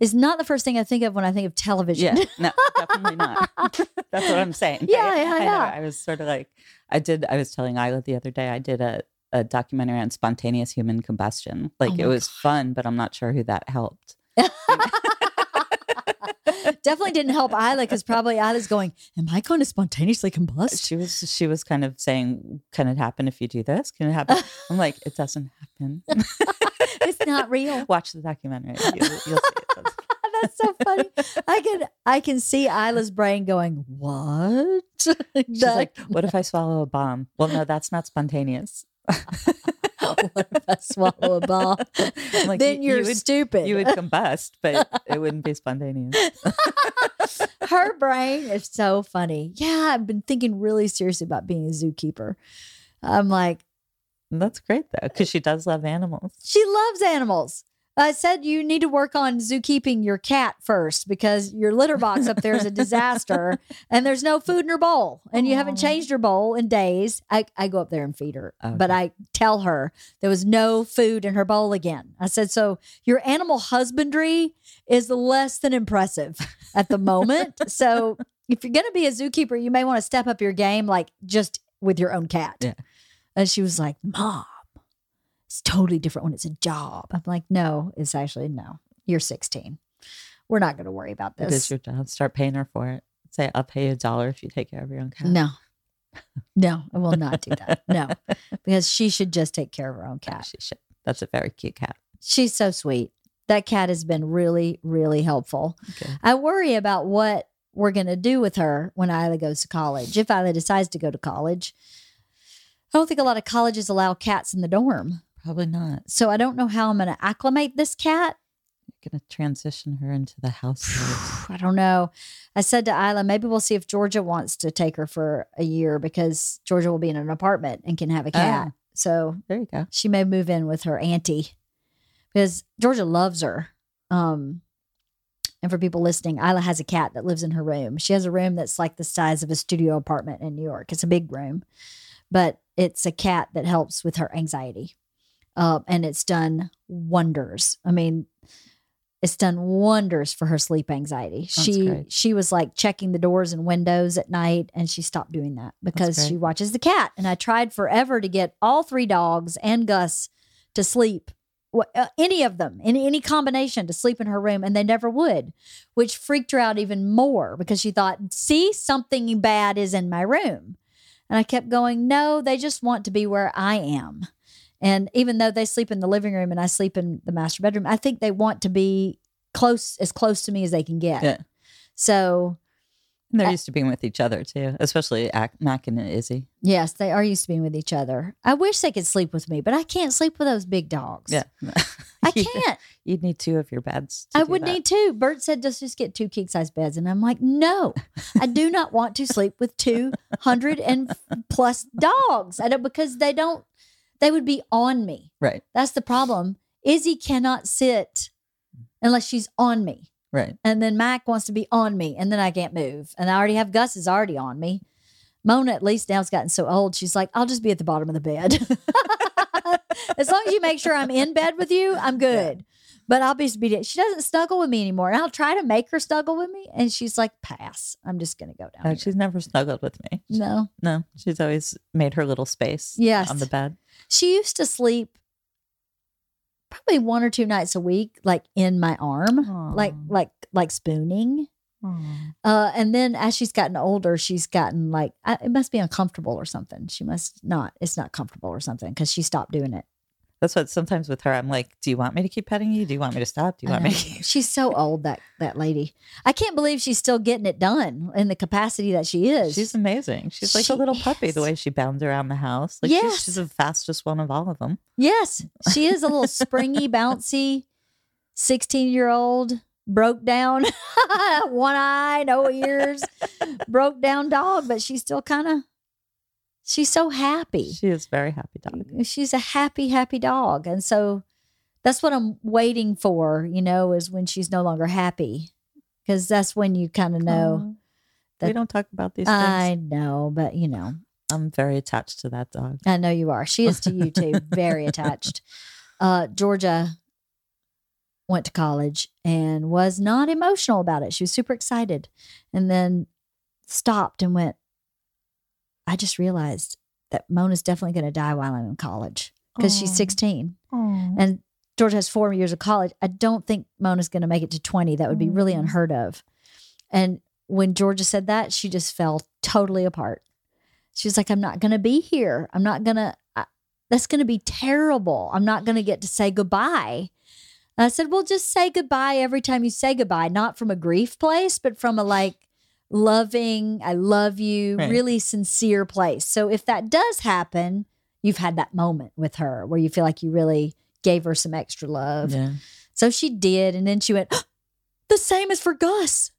is not the first thing I think of when I think of television. Yeah. No, definitely not. That's what I'm saying. Yeah, I, yeah, I know. yeah. I was sort of like, I did, I was telling Isla the other day, I did a, a documentary on spontaneous human combustion. Oh like Oh it was fun, but I'm not sure who that helped. Definitely didn't help Isla because probably Isla's going, Am I going to spontaneously combust? She was, she was kind of saying, can it happen if you do this? Can it happen? I'm like, it doesn't happen. it's not real. Watch the documentary. You'll, you'll see it. That's so funny. I can I can see Isla's brain going, What? She's That- like, what if I swallow a bomb? Well, no, that's not spontaneous. What if I swallow a? I'm like, then you- you're you would- stupid. You would combust, but it wouldn't be spontaneous. Her brain is so funny. Yeah, I've been thinking really seriously about being a zookeeper. I'm like, That's great though, because she does love animals. she loves animals. Uh, I said you need to work on zookeeping your cat first because your litter box up there is a disaster and there's no food in her bowl and you haven't changed her bowl in days. I, I go up there and feed her, but I tell her there was no food in her bowl again. I said, So your animal husbandry is less than impressive at the moment. so if you're going to be a zookeeper, you may want to step up your game, like just with your own cat. Yeah. And she was like, Mom, it's totally different when it's a job. I'm like, no, it's actually no. You're 16. We're not going to worry about this. It is your job. Start paying her for it. Say, I'll pay you a dollar if you take care of your own cat. No, no, I will not do that. No, because she should just take care of her own oh, cat. she should. That's a very cute cat. She's so sweet. That cat has been really, really helpful. Okay. I worry about what we're going to do with her when Isla goes to college. If Isla decides to go to college, I don't think a lot of colleges allow cats in the dorm. Probably not. So I don't know how I'm going to acclimate this cat. You're gonna transition her into the household. I don't know. I said to Isla, maybe we'll see if Georgia wants to take her for a year because Georgia will be in an apartment and can have a cat. Ah. So there you go. she may move in with her auntie because Georgia loves her. Um, and for people listening, Isla has a cat that lives in her room. She has a room that's like the size of a studio apartment in New York. It's a big room, but it's a cat that helps with her anxiety. Uh, and it's done wonders. I mean, it's done wonders for her sleep anxiety. That's she great. she was like checking the doors and windows at night, and she stopped doing that because she watches the cat. And I tried forever to get all three dogs and Gus to sleep uh, any of them in any combination to sleep in her room and they never would which freaked her out even more because she thought see something bad is in my room and i kept going no they just want to be where i am and even though they sleep in the living room and i sleep in the master bedroom i think they want to be close as close to me as they can get Yeah. so And they're I- used to being with each other too, especially Ac- Mac and Izzy. yes they are used to being with each other i wish they could sleep with me but i can't sleep with those big dogs Yeah. i can't You'd need two of your beds. I would that. need two. Bert said, just just get two king size beds. And I'm like, no, I do not want to sleep with 200 and plus dogs. I don't, because they don't, they would be on me. Right. That's the problem. Izzy cannot sit unless she's on me. Right. And then Mac wants to be on me. And then I can't move. And I already have Gus is already on me. Mona, at least now, has gotten so old. She's like, I'll just be at the bottom of the bed. as long as you make sure I'm in bed with you, I'm good. But I'll be obedient. She doesn't snuggle with me anymore. And I'll try to make her snuggle with me. And she's like, pass. I'm just going to go down. Oh, here." she's never snuggled with me. no. No, she's always made her little space Yes. on the bed. She used to sleep probably one or two nights a week, like in my arm, like, like, like spooning. Uh, and then as she's gotten older, she's gotten like, I, it must be uncomfortable or something. She must not, it's not comfortable or something because she stopped doing it. That's what sometimes with her, I'm like, do you want me to keep petting you? Do you want me to stop? Do you I want me to keep She's so old that that lady. I can't believe she's still getting it done in the capacity that she is. She's amazing. She's like She a little puppy the is. way she bounds around the house. Like Yes. she's, she's the fastest one of all of them. yes, she is a little springy, bouncy, sixteen year old broke down, one eye, no oh, ears, broke down dog, but she's still kind of. She's so happy. She is very happy dog. she's a happy, happy dog. And so that's what I'm waiting for, you know, is when she's no longer happy. Because that's when you kind of know. Aw. we that- don't talk about these I know, but you know, I'm very attached to that dog. I know you are. She is to you too, very attached. Uh, Georgia went to college and was not emotional about it. She was super excited and then stopped and went, I just realized that Mona's definitely going to die while I'm in college because she's Aw. 16. And Georgia has four years of college. I don't think Mona's going to make it to 20. That would be really Mm. unheard of. And when Georgia said that, she just fell totally apart. She was like, I'm not going to be here. I'm not going to, that's going to be terrible. I'm not going to get to say goodbye. And I said, well, just say goodbye every time you say goodbye, not from a grief place, but from a like loving, I love you, Right. really sincere place. So if that does happen, you've had that moment with her where you feel like you really gave her some extra love. Yeah. So she did. And then she went, oh, the same as for Gus.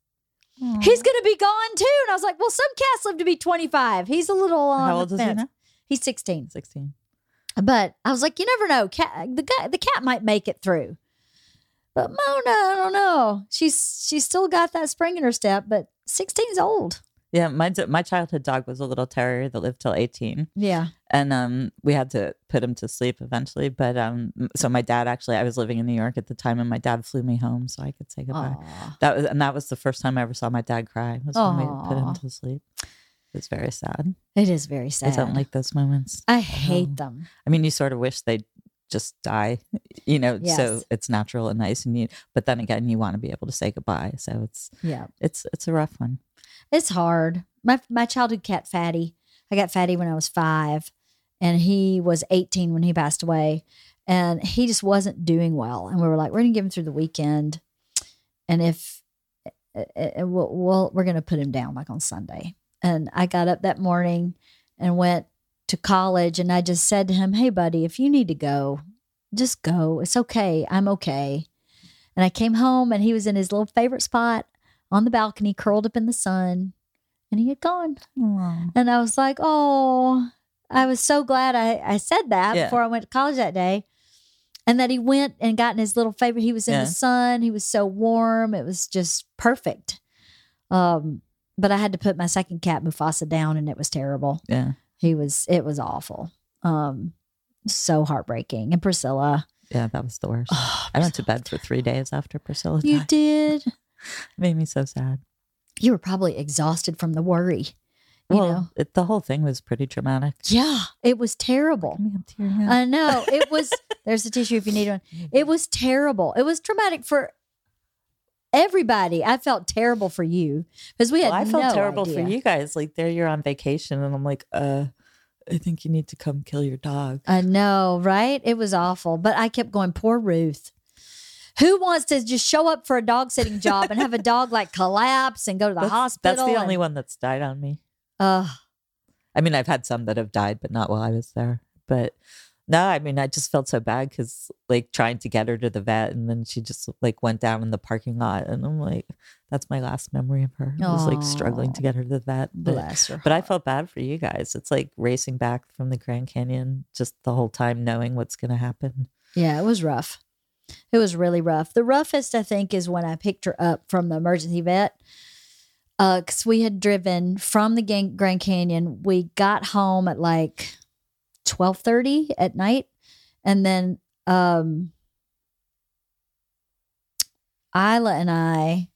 He's going to be gone too. And I was like, well, some cats live to be 25. He's a little on How old is he now? He's 16. 16. But I was like, you never know. Cat, the guy, the cat might make it through. But Mona, I don't know. She's she's still got that spring in her step, but 16's old. Yeah, my my childhood dog was a little terrier that lived till 18. Yeah. and um we had to put him to sleep eventually but um so my dad actually i was living in new york at the time and my dad flew me home so i could say goodbye Aw. that was and that was the first time i ever saw my dad cry was when we put him to sleep It's very sad It is very sad. i don't like those moments I hate them. i mean you sort of wish they'd just die you know so it's natural and nice and you but then again you want to be able to say goodbye so it's Yeah. it's it's a rough one It's hard. My my childhood cat Fatty. I got Fatty when I was five, and he was 18 when he passed away, and he just wasn't doing well. And we were like, we're gonna give him through the weekend, and if uh, uh, we'll, we'll we're gonna put him down like on Sunday. And I got up that morning and went to college, and I just said to him, "Hey, buddy, if you need to go, just go. It's okay. I'm okay." And I came home, and he was in his little favorite spot on the balcony, curled up in the sun, and he had gone. And I was like, oh, I was so glad I, I said that Yeah. before I went to college that day. And that he went and got in his little favorite. He was in Yeah. the sun. He was so warm. It was just perfect. Um, but I had to put my second cat Mufasa down, and it was terrible. yeah He was. It was awful. Um, so heartbreaking. And Priscilla. yeah that was the worst Oh, i went to bed for three days after priscilla you died. did. It made me so sad You were probably exhausted from the worry. You well know. it, the whole thing was pretty traumatic Yeah, it was terrible. Let me up to your hand. I know. It was there's a tissue if you need one. It was terrible. It was traumatic for everybody. I felt terrible for you because we had Well, I felt no terrible for you guys. Like there, you're on vacation, and I'm like, uh, I think you need to come kill your dog. I know, right? It was awful. But I kept going, poor Ruth. Who wants to just show up for a dog sitting job and have a dog like collapse and go to the That's, hospital? that's the only one that's died on me. Ugh. I mean, I've had some that have died, but not while I was there. But no, I mean, I just felt so bad because like trying to get her to the vet, and then she just like went down in the parking lot, and I'm like, that's my last memory of her. I was like struggling to get her to the vet. But, bless her. but I felt bad for you guys. It's like racing back from the Grand Canyon, just the whole time knowing what's going to happen. Yeah, it was rough. It was really rough. The roughest, I think, is when I picked her up from the emergency vet. Because we had driven from the Gan- Grand Canyon. We got home at like twelve thirty at night, and then um, Isla and I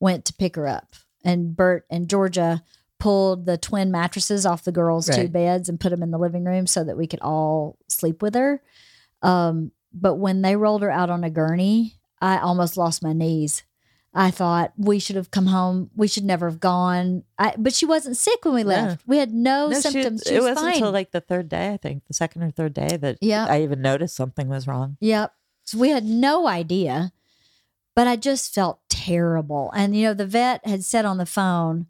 went to pick her up, and Bert and Georgia pulled the twin mattresses off the girls' two beds and put them in the living room so that we could all sleep with her. Um, but when they rolled her out on a gurney, I almost lost my knees. I thought we should have come home. We should never have gone. I, but she wasn't sick when we No. left. We had no, No, symptoms. She, it was wasn't fine. until like the third day, I think, the second or third day that Yeah. I even noticed something was wrong. Yep. So we had no idea, but I just felt terrible. And, you know, the vet had said on the phone,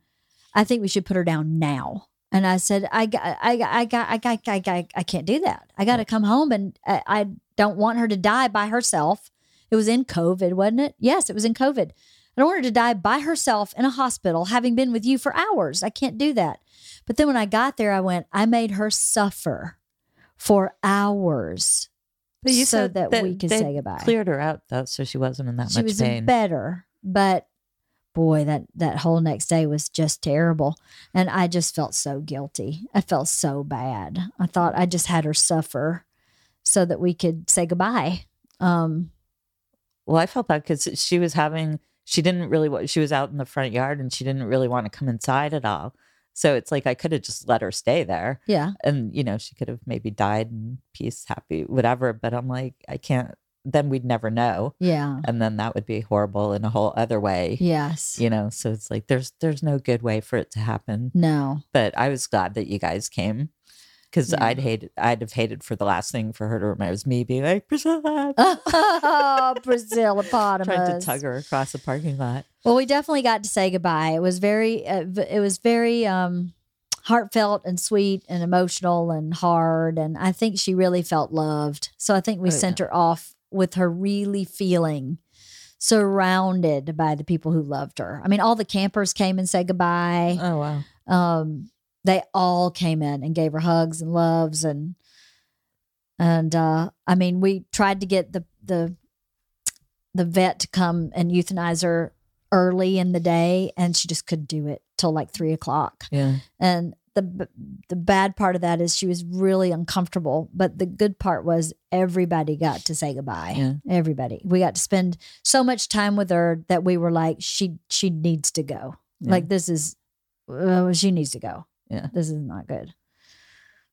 I think we should put her down now. And I said, I got, I I got, I I I can't do that. I got to come home and I, I don't want her to die by herself. It was in COVID, wasn't it? Yes, it was in COVID. I don't want her to die by herself in a hospital, having been with you for hours. I can't do that. But then when I got there, I went, I made her suffer for hours But you so said that, we could say goodbye. Cleared her out though, so she wasn't in that much. she much was pain. better, but boy, that that whole next day was just terrible, and I just felt so guilty. I felt so bad. I thought I just had her suffer so that we could say goodbye. Um, Well, I felt bad because she was having, she didn't really, she was out in the front yard and she didn't really want to come inside at all. So it's like I could have just let her stay there yeah, and, you know, she could have maybe died in peace, happy, whatever. But I'm like, I can't, then we'd never know. yeah, And then that would be horrible in a whole other way, yes, you know? So it's like, there's, there's no good way for it to happen. no, But I was glad that you guys came. Because Yeah. I'd hate, I'd have hated for the last thing for her to remember was me being like, Priscilla, oh, Priscilla trying to tug her across the parking lot. Well, we definitely got to say goodbye. It was very, uh, it was very um, heartfelt and sweet and emotional and hard. And I think she really felt loved. So I think we Oh, sent her off with her really feeling surrounded by the people who loved her. I mean, all the campers came and said goodbye. Oh wow. Um, they all came in and gave her hugs and loves and and uh, I mean, we tried to get the the the vet to come and euthanize her early in the day, and she just couldn't do it till like three o'clock. Yeah. And the the bad part of that is she was really uncomfortable, but the good part was everybody got to say goodbye. Yeah. Everybody, we got to spend so much time with her that we were like, she she needs to go. Yeah. Like this is, uh, she needs to go. Yeah. this is not good.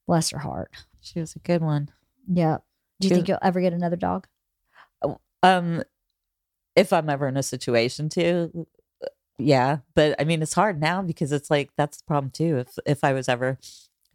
Bless her heart. She was a good one. Yeah. Do you She think was- you'll ever get another dog? Um, if I'm ever in a situation to, yeah. But I mean, it's hard now because it's like that's the problem too. If if I was ever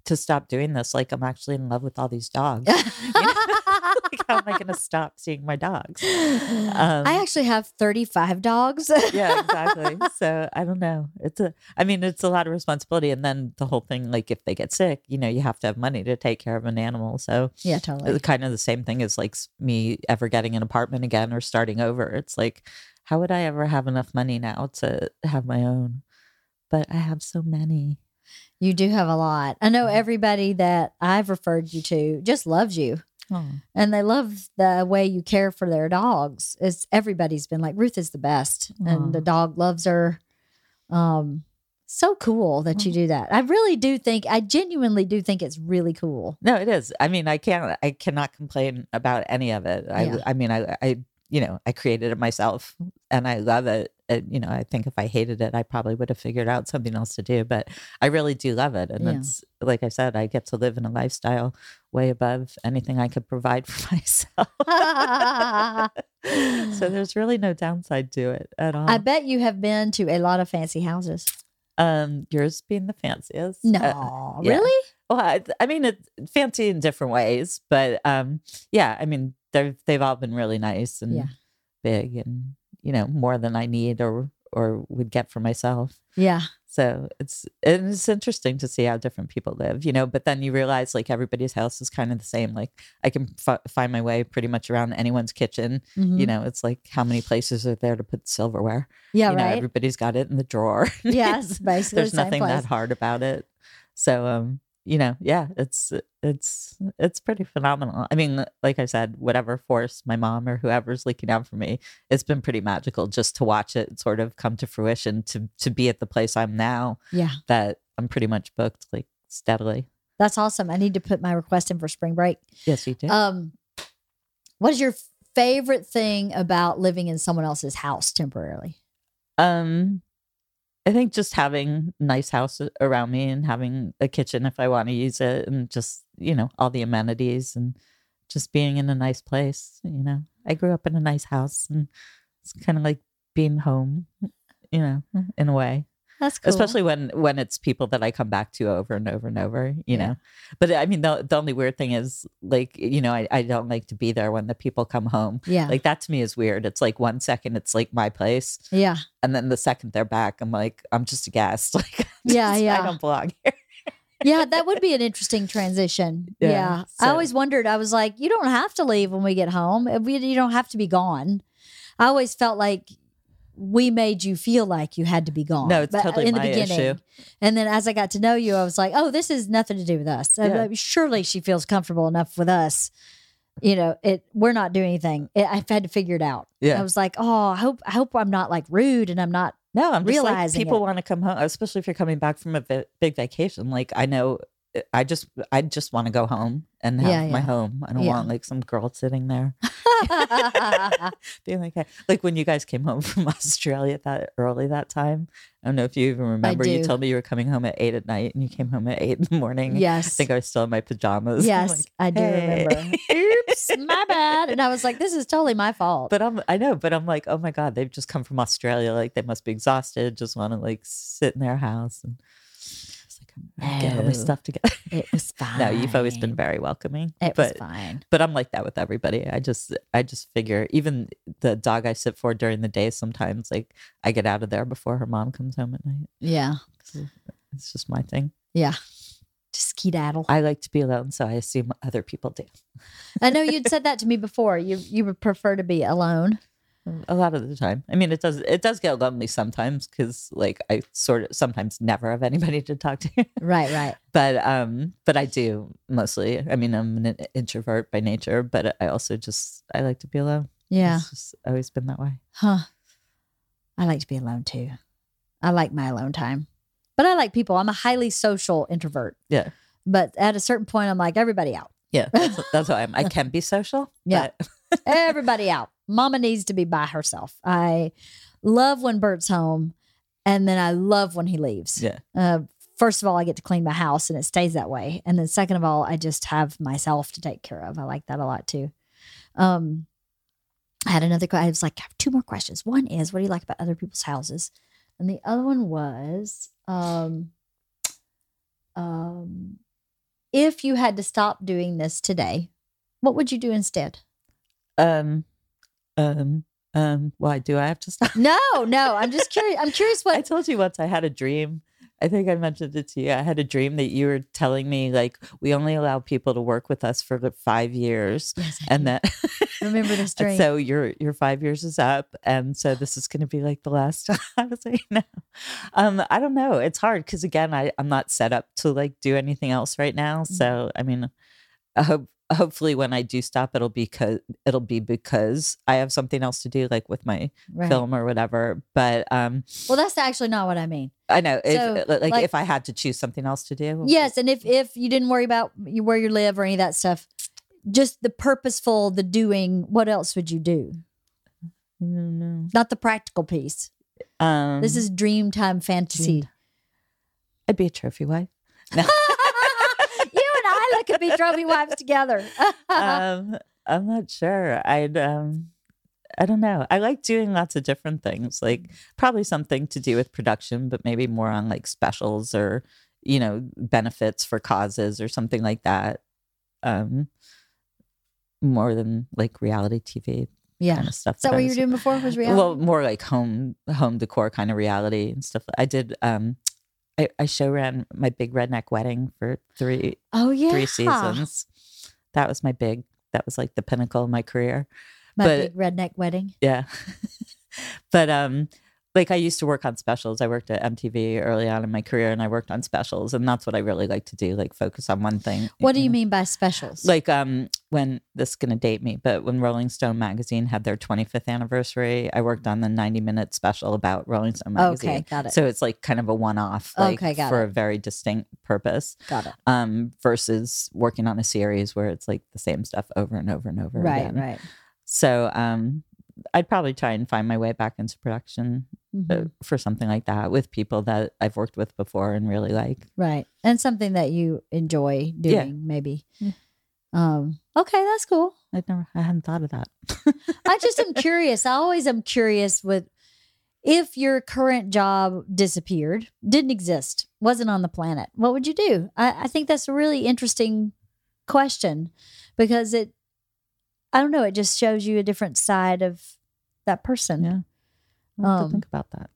to stop doing this, like I'm actually in love with all these dogs. like, how am I going to stop seeing my dogs? Um, I actually have 35 dogs. yeah, exactly. So I don't know. It's a, I mean, it's a lot of responsibility. And then the whole thing, like if they get sick, you know, you have to have money to take care of an animal. So yeah, totally. it's kind of the same thing as like me ever getting an apartment again or starting over. It's like, how would I ever have enough money now to have my own? But I have so many. You do have a lot. I know everybody that I've referred you to just loves you. Oh, And they love the way you care for their dogs. It's everybody's been like Ruth is the best, and the dog loves her. Um, so cool that you do that. I really do think. I genuinely do think it's really cool. No, it is. I mean, I can't. I cannot complain about any of it. I. Yeah. I mean, I. I. You know, I created it myself, and I love it. And, you know, I think if I hated it, I probably would have figured out something else to do. But I really do love it, and Yeah. it's like I said, I get to live in a lifestyle way above anything I could provide for myself. so there's really no downside to it at all. I bet you have been to a lot of fancy houses. um, yours being the fanciest. No, Uh, yeah. really? Well, I, I mean, it's fancy in different ways, but um, yeah, I mean, they've they've all been really nice and Yeah. big, and you know, more than I need or or would get for myself. Yeah, So it's and it's interesting to see how different people live, you know. But then you realize like everybody's house is kind of the same. Like I can f- find my way pretty much around anyone's kitchen. Mhm. You know, it's like how many places are there to put silverware? yeah, you know, right. everybody's got it in the drawer. yes, basically. There's the nothing place. that hard about it. So um, you know, yeah, it's it's it's pretty phenomenal. I mean, like I said, whatever force my mom or whoever's leaking out for me, it's been pretty magical just to watch it sort of come to fruition to to be at the place I'm now Yeah, that I'm pretty much booked like steadily. that's awesome. I need to put my request in for spring break. Yes, you do. Um, what is your favorite thing about living in someone else's house temporarily? Um, I think just having nice house around me and having a kitchen if I want to use it, and just you know all the amenities and just being in a nice place. You know, I grew up in a nice house, and it's kind of like being home. You know, in a way That's cool. especially when when it's people that I come back to over and over and over, you Yeah. know. But I mean, the the only weird thing is like you know I I don't like to be there when the people come home. yeah, Like that to me is weird. It's like one second it's like my place, yeah, and then the second they're back, I'm like I'm just a guest. Like I'm Yeah, yeah. I don't belong here. yeah. That would be an interesting transition. Yeah, Yeah, I always wondered. I was like, you don't have to leave when we get home. We- You don't have to be gone. I always felt like we made you feel like you had to be gone. No, it's But uh, totally in the my beginning. issue. And then as I got to know you, I was like, oh, this is nothing to do with us. Yeah. like, surely she feels comfortable enough with us. You know, it. We're not doing anything. It, I've had to figure it out. Yeah. I was like, oh, I hope, I hope I'm not like rude, and I'm not. No, I'm just like Realizing people it. want to come home, especially if you're coming back from a vi- big vacation. Like I know, I just I just want to go home and have Yeah, my home. I don't Yeah. want like some girl sitting there. being like, "Hey," like when you guys came home from Australia that early that time. I don't know if you even remember. You told me you were coming home at eight at night, and you came home at eight in the morning. Yes, I think I was still in my pajamas. Yes, like, I do remember. Oops, my bad. And I was like, this is totally my fault. But I'm, I know, but I'm like, oh my god, they've just come from Australia. Like they must be exhausted. Just want to like sit in their house and. I'm get all my stuff together. it was fine. no, you've always been very welcoming. It but was fine. but I'm like that with everybody. I just I just figure even the dog I sit for during the day sometimes like I get out of there before her mom comes home at night. Yeah. It's just my thing. Yeah. Just skedaddle. I like to be alone, so I assume other people do. I know you'd said that to me before. You you would prefer to be alone. A lot of the time. I mean, it does it does get lonely sometimes because like I sort of sometimes never have anybody to talk to. Right, right. but um, but I do mostly. I mean, I'm an introvert by nature, but I also just I like to be alone. Yeah. It's just always been that way. Huh. I like to be alone too. I like my alone time. But I like people. I'm a highly social introvert. Yeah. But at a certain point, I'm like, everybody out. Yeah, that's, that's why I'm. I can be social. Yeah. but- everybody out. Mama needs to be by herself. I love when Bert's home, and then I love when he leaves. Yeah. Uh, first of all, I get to clean my house, and it stays that way. And then second of all, I just have myself to take care of. I like that a lot too. Um, I had another. I was like, I have two more questions. One is, what do you like about other people's houses? And the other one was, um, um, if you had to stop doing this today, what would you do instead? Um, um, um. Why do I have to stop? No, no. I'm just curious. I'm curious what I told you once I had a dream. I think I mentioned it to you. I had a dream that you were telling me like we only allow people to work with us for like five years, Yes, and that remember this dream. so your your five years is up, and so this is going to be like the last time. I was like, no, um, I don't know. It's hard because again, I I'm not set up to like do anything else right now. Mm-hmm. So I mean, I hope hopefully when I do stop, it'll be because it'll be because I have something else to do, like with my Right. film or whatever. But um, Well, that's actually not what I mean. I know if So, like, like- if I had to choose something else to do. Yes, and if if you didn't worry about where you live or any of that stuff, just the purposeful, the doing. What else would you do? no. Not the practical piece. Um, This is dream time fantasy. I'd be a trophy wife. No. you and I like could be trophy wives together. um, I'm not sure. I'd um, I don't know. I like doing lots of different things. Like probably something to do with production, but maybe more on like specials or you know benefits for causes or something like that. Um, more than like reality TV yeah. kind of stuff. Is that I what you were doing before? Was reality? Well, more like home home decor kind of reality and stuff. I did. Um, I, I show ran my big redneck wedding for three oh yeah. three seasons. That was my big. That was like the pinnacle of my career. My but- big redneck wedding. Yeah, but um, like I used to work on specials. I worked at MTV early on in my career, and I worked on specials, and that's what I really like to do. Like focus on one thing. What do you mean by specials? Like um when this is gonna date me, but when Rolling Stone magazine had their 25th anniversary, I worked on the 90 minute special about Rolling Stone magazine. okay, got it. So it's like kind of a one off, like Okay, got for it. a very distinct purpose. Got it. Um, versus working on a series where it's like the same stuff over and over and over Right, again. right. So um, I'd probably try and find my way back into production uh, Mhm. for something like that with people that I've worked with before and really like. Right. And something that you enjoy doing, Yeah. maybe. Yeah. Um, okay, that's cool. I'd never, I hadn't thought of that. I just am curious. I always am curious with if your current job disappeared, didn't exist, wasn't on the planet, what would you do? I, I think that's a really interesting question because it, I don't know, it just shows you a different side of that person. Yeah. I'll have Um, to think about that.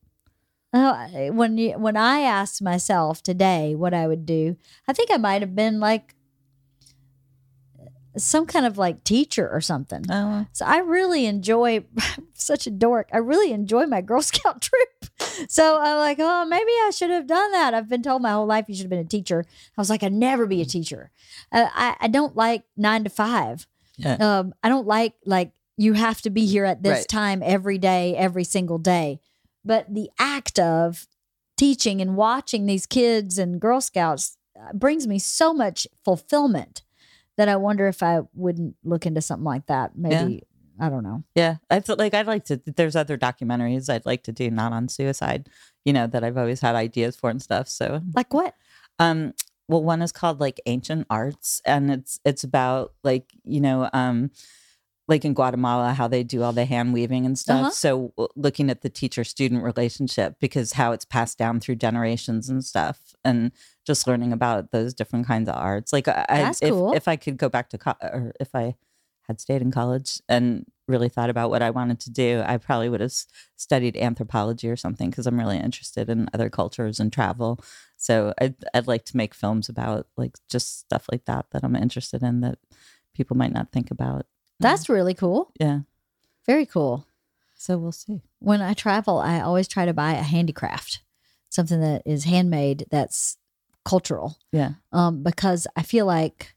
Oh, when you when I asked myself today what I would do, I think I might have been like some kind of like teacher or something. Oh, So I really enjoy such a dork. I really enjoy my Girl Scout trip. So I'm like, oh, maybe I should have done that. I've been told my whole life you should have been a teacher. I was like, I'd never be a teacher. Uh, I I don't like nine to five. Yeah. Um, I don't like like you have to be here at this Right. time every day, every single day. But the act of teaching and watching these kids and Girl Scouts uh, brings me so much fulfillment that I wonder if I wouldn't look into something like that. Maybe I don't know. Yeah, I feel like I'd like to. There's other documentaries I'd like to do, not on suicide. You know that I've always had ideas for and stuff. So, Like what? um, well, one is called like Ancient Arts, and it's it's about like you know, um, like in Guatemala how they do all the hand weaving and stuff. Uh-huh. So looking at the teacher student relationship because how it's passed down through generations and stuff, and just learning about those different kinds of arts. Like I, if, cool. if I could go back to co- or if I had stayed in college and really thought about what I wanted to do, I probably would have studied anthropology or something because I'm really interested in other cultures and travel. So I'd, I'd like to make films about like just stuff like that that I'm interested in that people might not think about. That's really cool. Yeah. Very cool. So we'll see. When I travel, I always try to buy a handicraft, something that is handmade that's cultural. Yeah. Um, because I feel like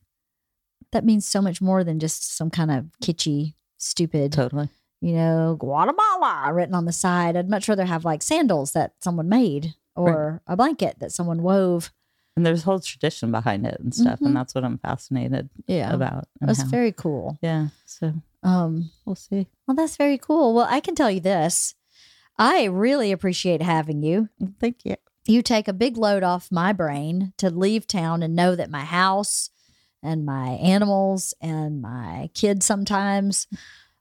that means so much more than just some kind of kitschy, stupid, Totally. you know, Guatemala written on the side. I'd much rather have like sandals that someone made or a blanket that someone wove. And there's a whole tradition behind it and stuff. Mhm. And that's what I'm fascinated Yeah. about. That's how- very cool. yeah. So Um, we'll see. well, that's very cool. Well, I can tell you this. I really appreciate having you. Thank you. you take a big load off my brain to leave town and know that my house and my animals and my kids sometimes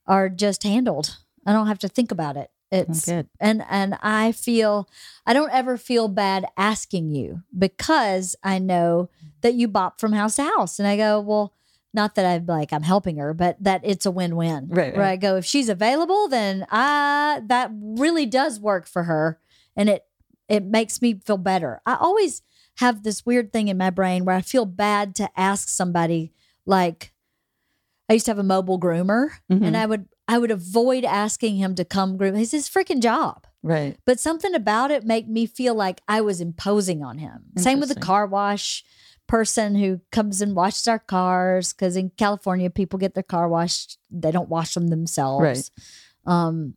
are just handled. I don't have to think about it. It's good. and and I feel I don't ever feel bad asking you because I know that you bop from house to house and I go, well, not that I'm like I'm helping her, but that it's a win-win. Right, Where right. I go, if she's available, then I that really does work for her and it it makes me feel better. I always have this weird thing in my brain where I feel bad to ask somebody like I used to have a mobile groomer Mhm. and I would I would avoid asking him to come groom. It's his freaking job. Right. But something about it made me feel like I was imposing on him. Same with the car wash person who comes and washes our cars because in California people get their car washed, they don't wash them themselves. Right. Um,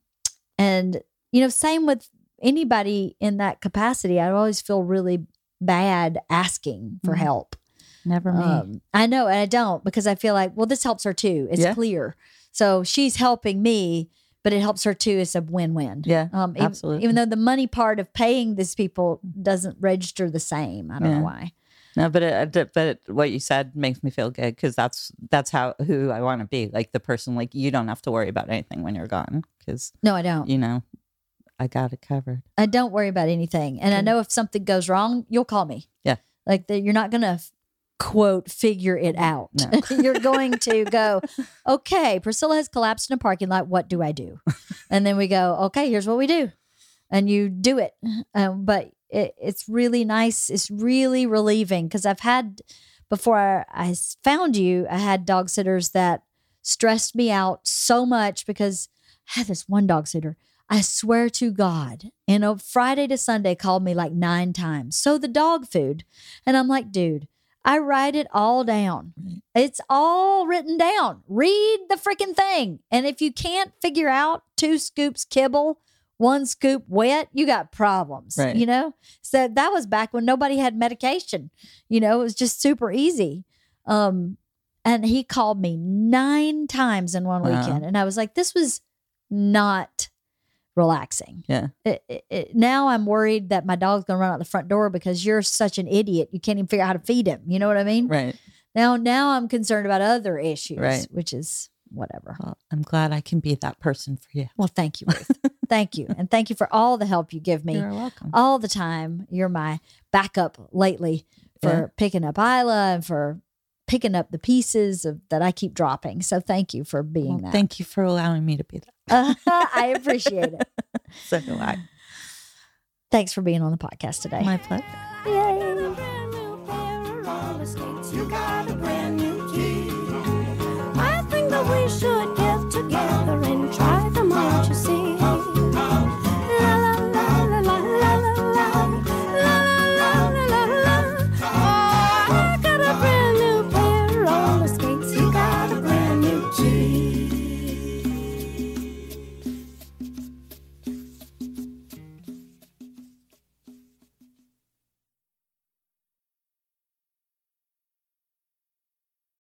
and you know, same with anybody in that capacity. I always feel really bad asking for Mhm. help. Never me. Um, I know, and I don't because I feel like, well, this helps her too. It's Yeah. clear. So she's helping me, but it helps her too. It's a win-win. Yeah, Um, ev- absolutely. Even though the money part of paying these people doesn't register the same. I don't Yeah. know why. No, but it, but it, what you said makes me feel good because that's that's how who I want to be. Like the person, like you don't have to worry about anything when you're gone because No, I don't. you know I got it covered. I don't worry about anything. And I know if something goes wrong, you'll call me. Yeah. Like that you're not going to quote figure it out. No. you're going to go, okay, Priscilla has collapsed in a parking lot. What do I do? and then we go, okay, here's what we do. And you do it. Um, but it, it's really nice. It's really relieving because I've had, before I found you, I had dog sitters that stressed me out so much because I had this one dog sitter. I swear to God, in a Friday to Sunday called me like nine times. So the dog food. And I'm like, dude, I write it all down. It's all written down. Read the freaking thing. And if you can't figure out two scoops kibble, one scoop wet, you got problems. Right. You know? So that was back when nobody had medication. You know, it was just super easy. Um, And he called me nine times in one Wow. weekend. And I was like, this was not relaxing. Yeah. It, it, it- now I'm worried that my dog's going to run out the front door because you're such an idiot. You can't even figure out how to feed him. You know what I mean? Right. Now, now I'm concerned about other issues, Right. which is whatever. Well, I'm glad I can be that person for you. Well, thank you, Ruth. thank you. And thank you for all the help you give me You're welcome. all the time. You're my backup lately for Yeah. picking up Isla and for picking up the pieces of that I keep dropping. So thank you for being Well, that. thank you for allowing me to be that. I appreciate it. So do I. Thanks for being on the podcast today. My pleasure. Brand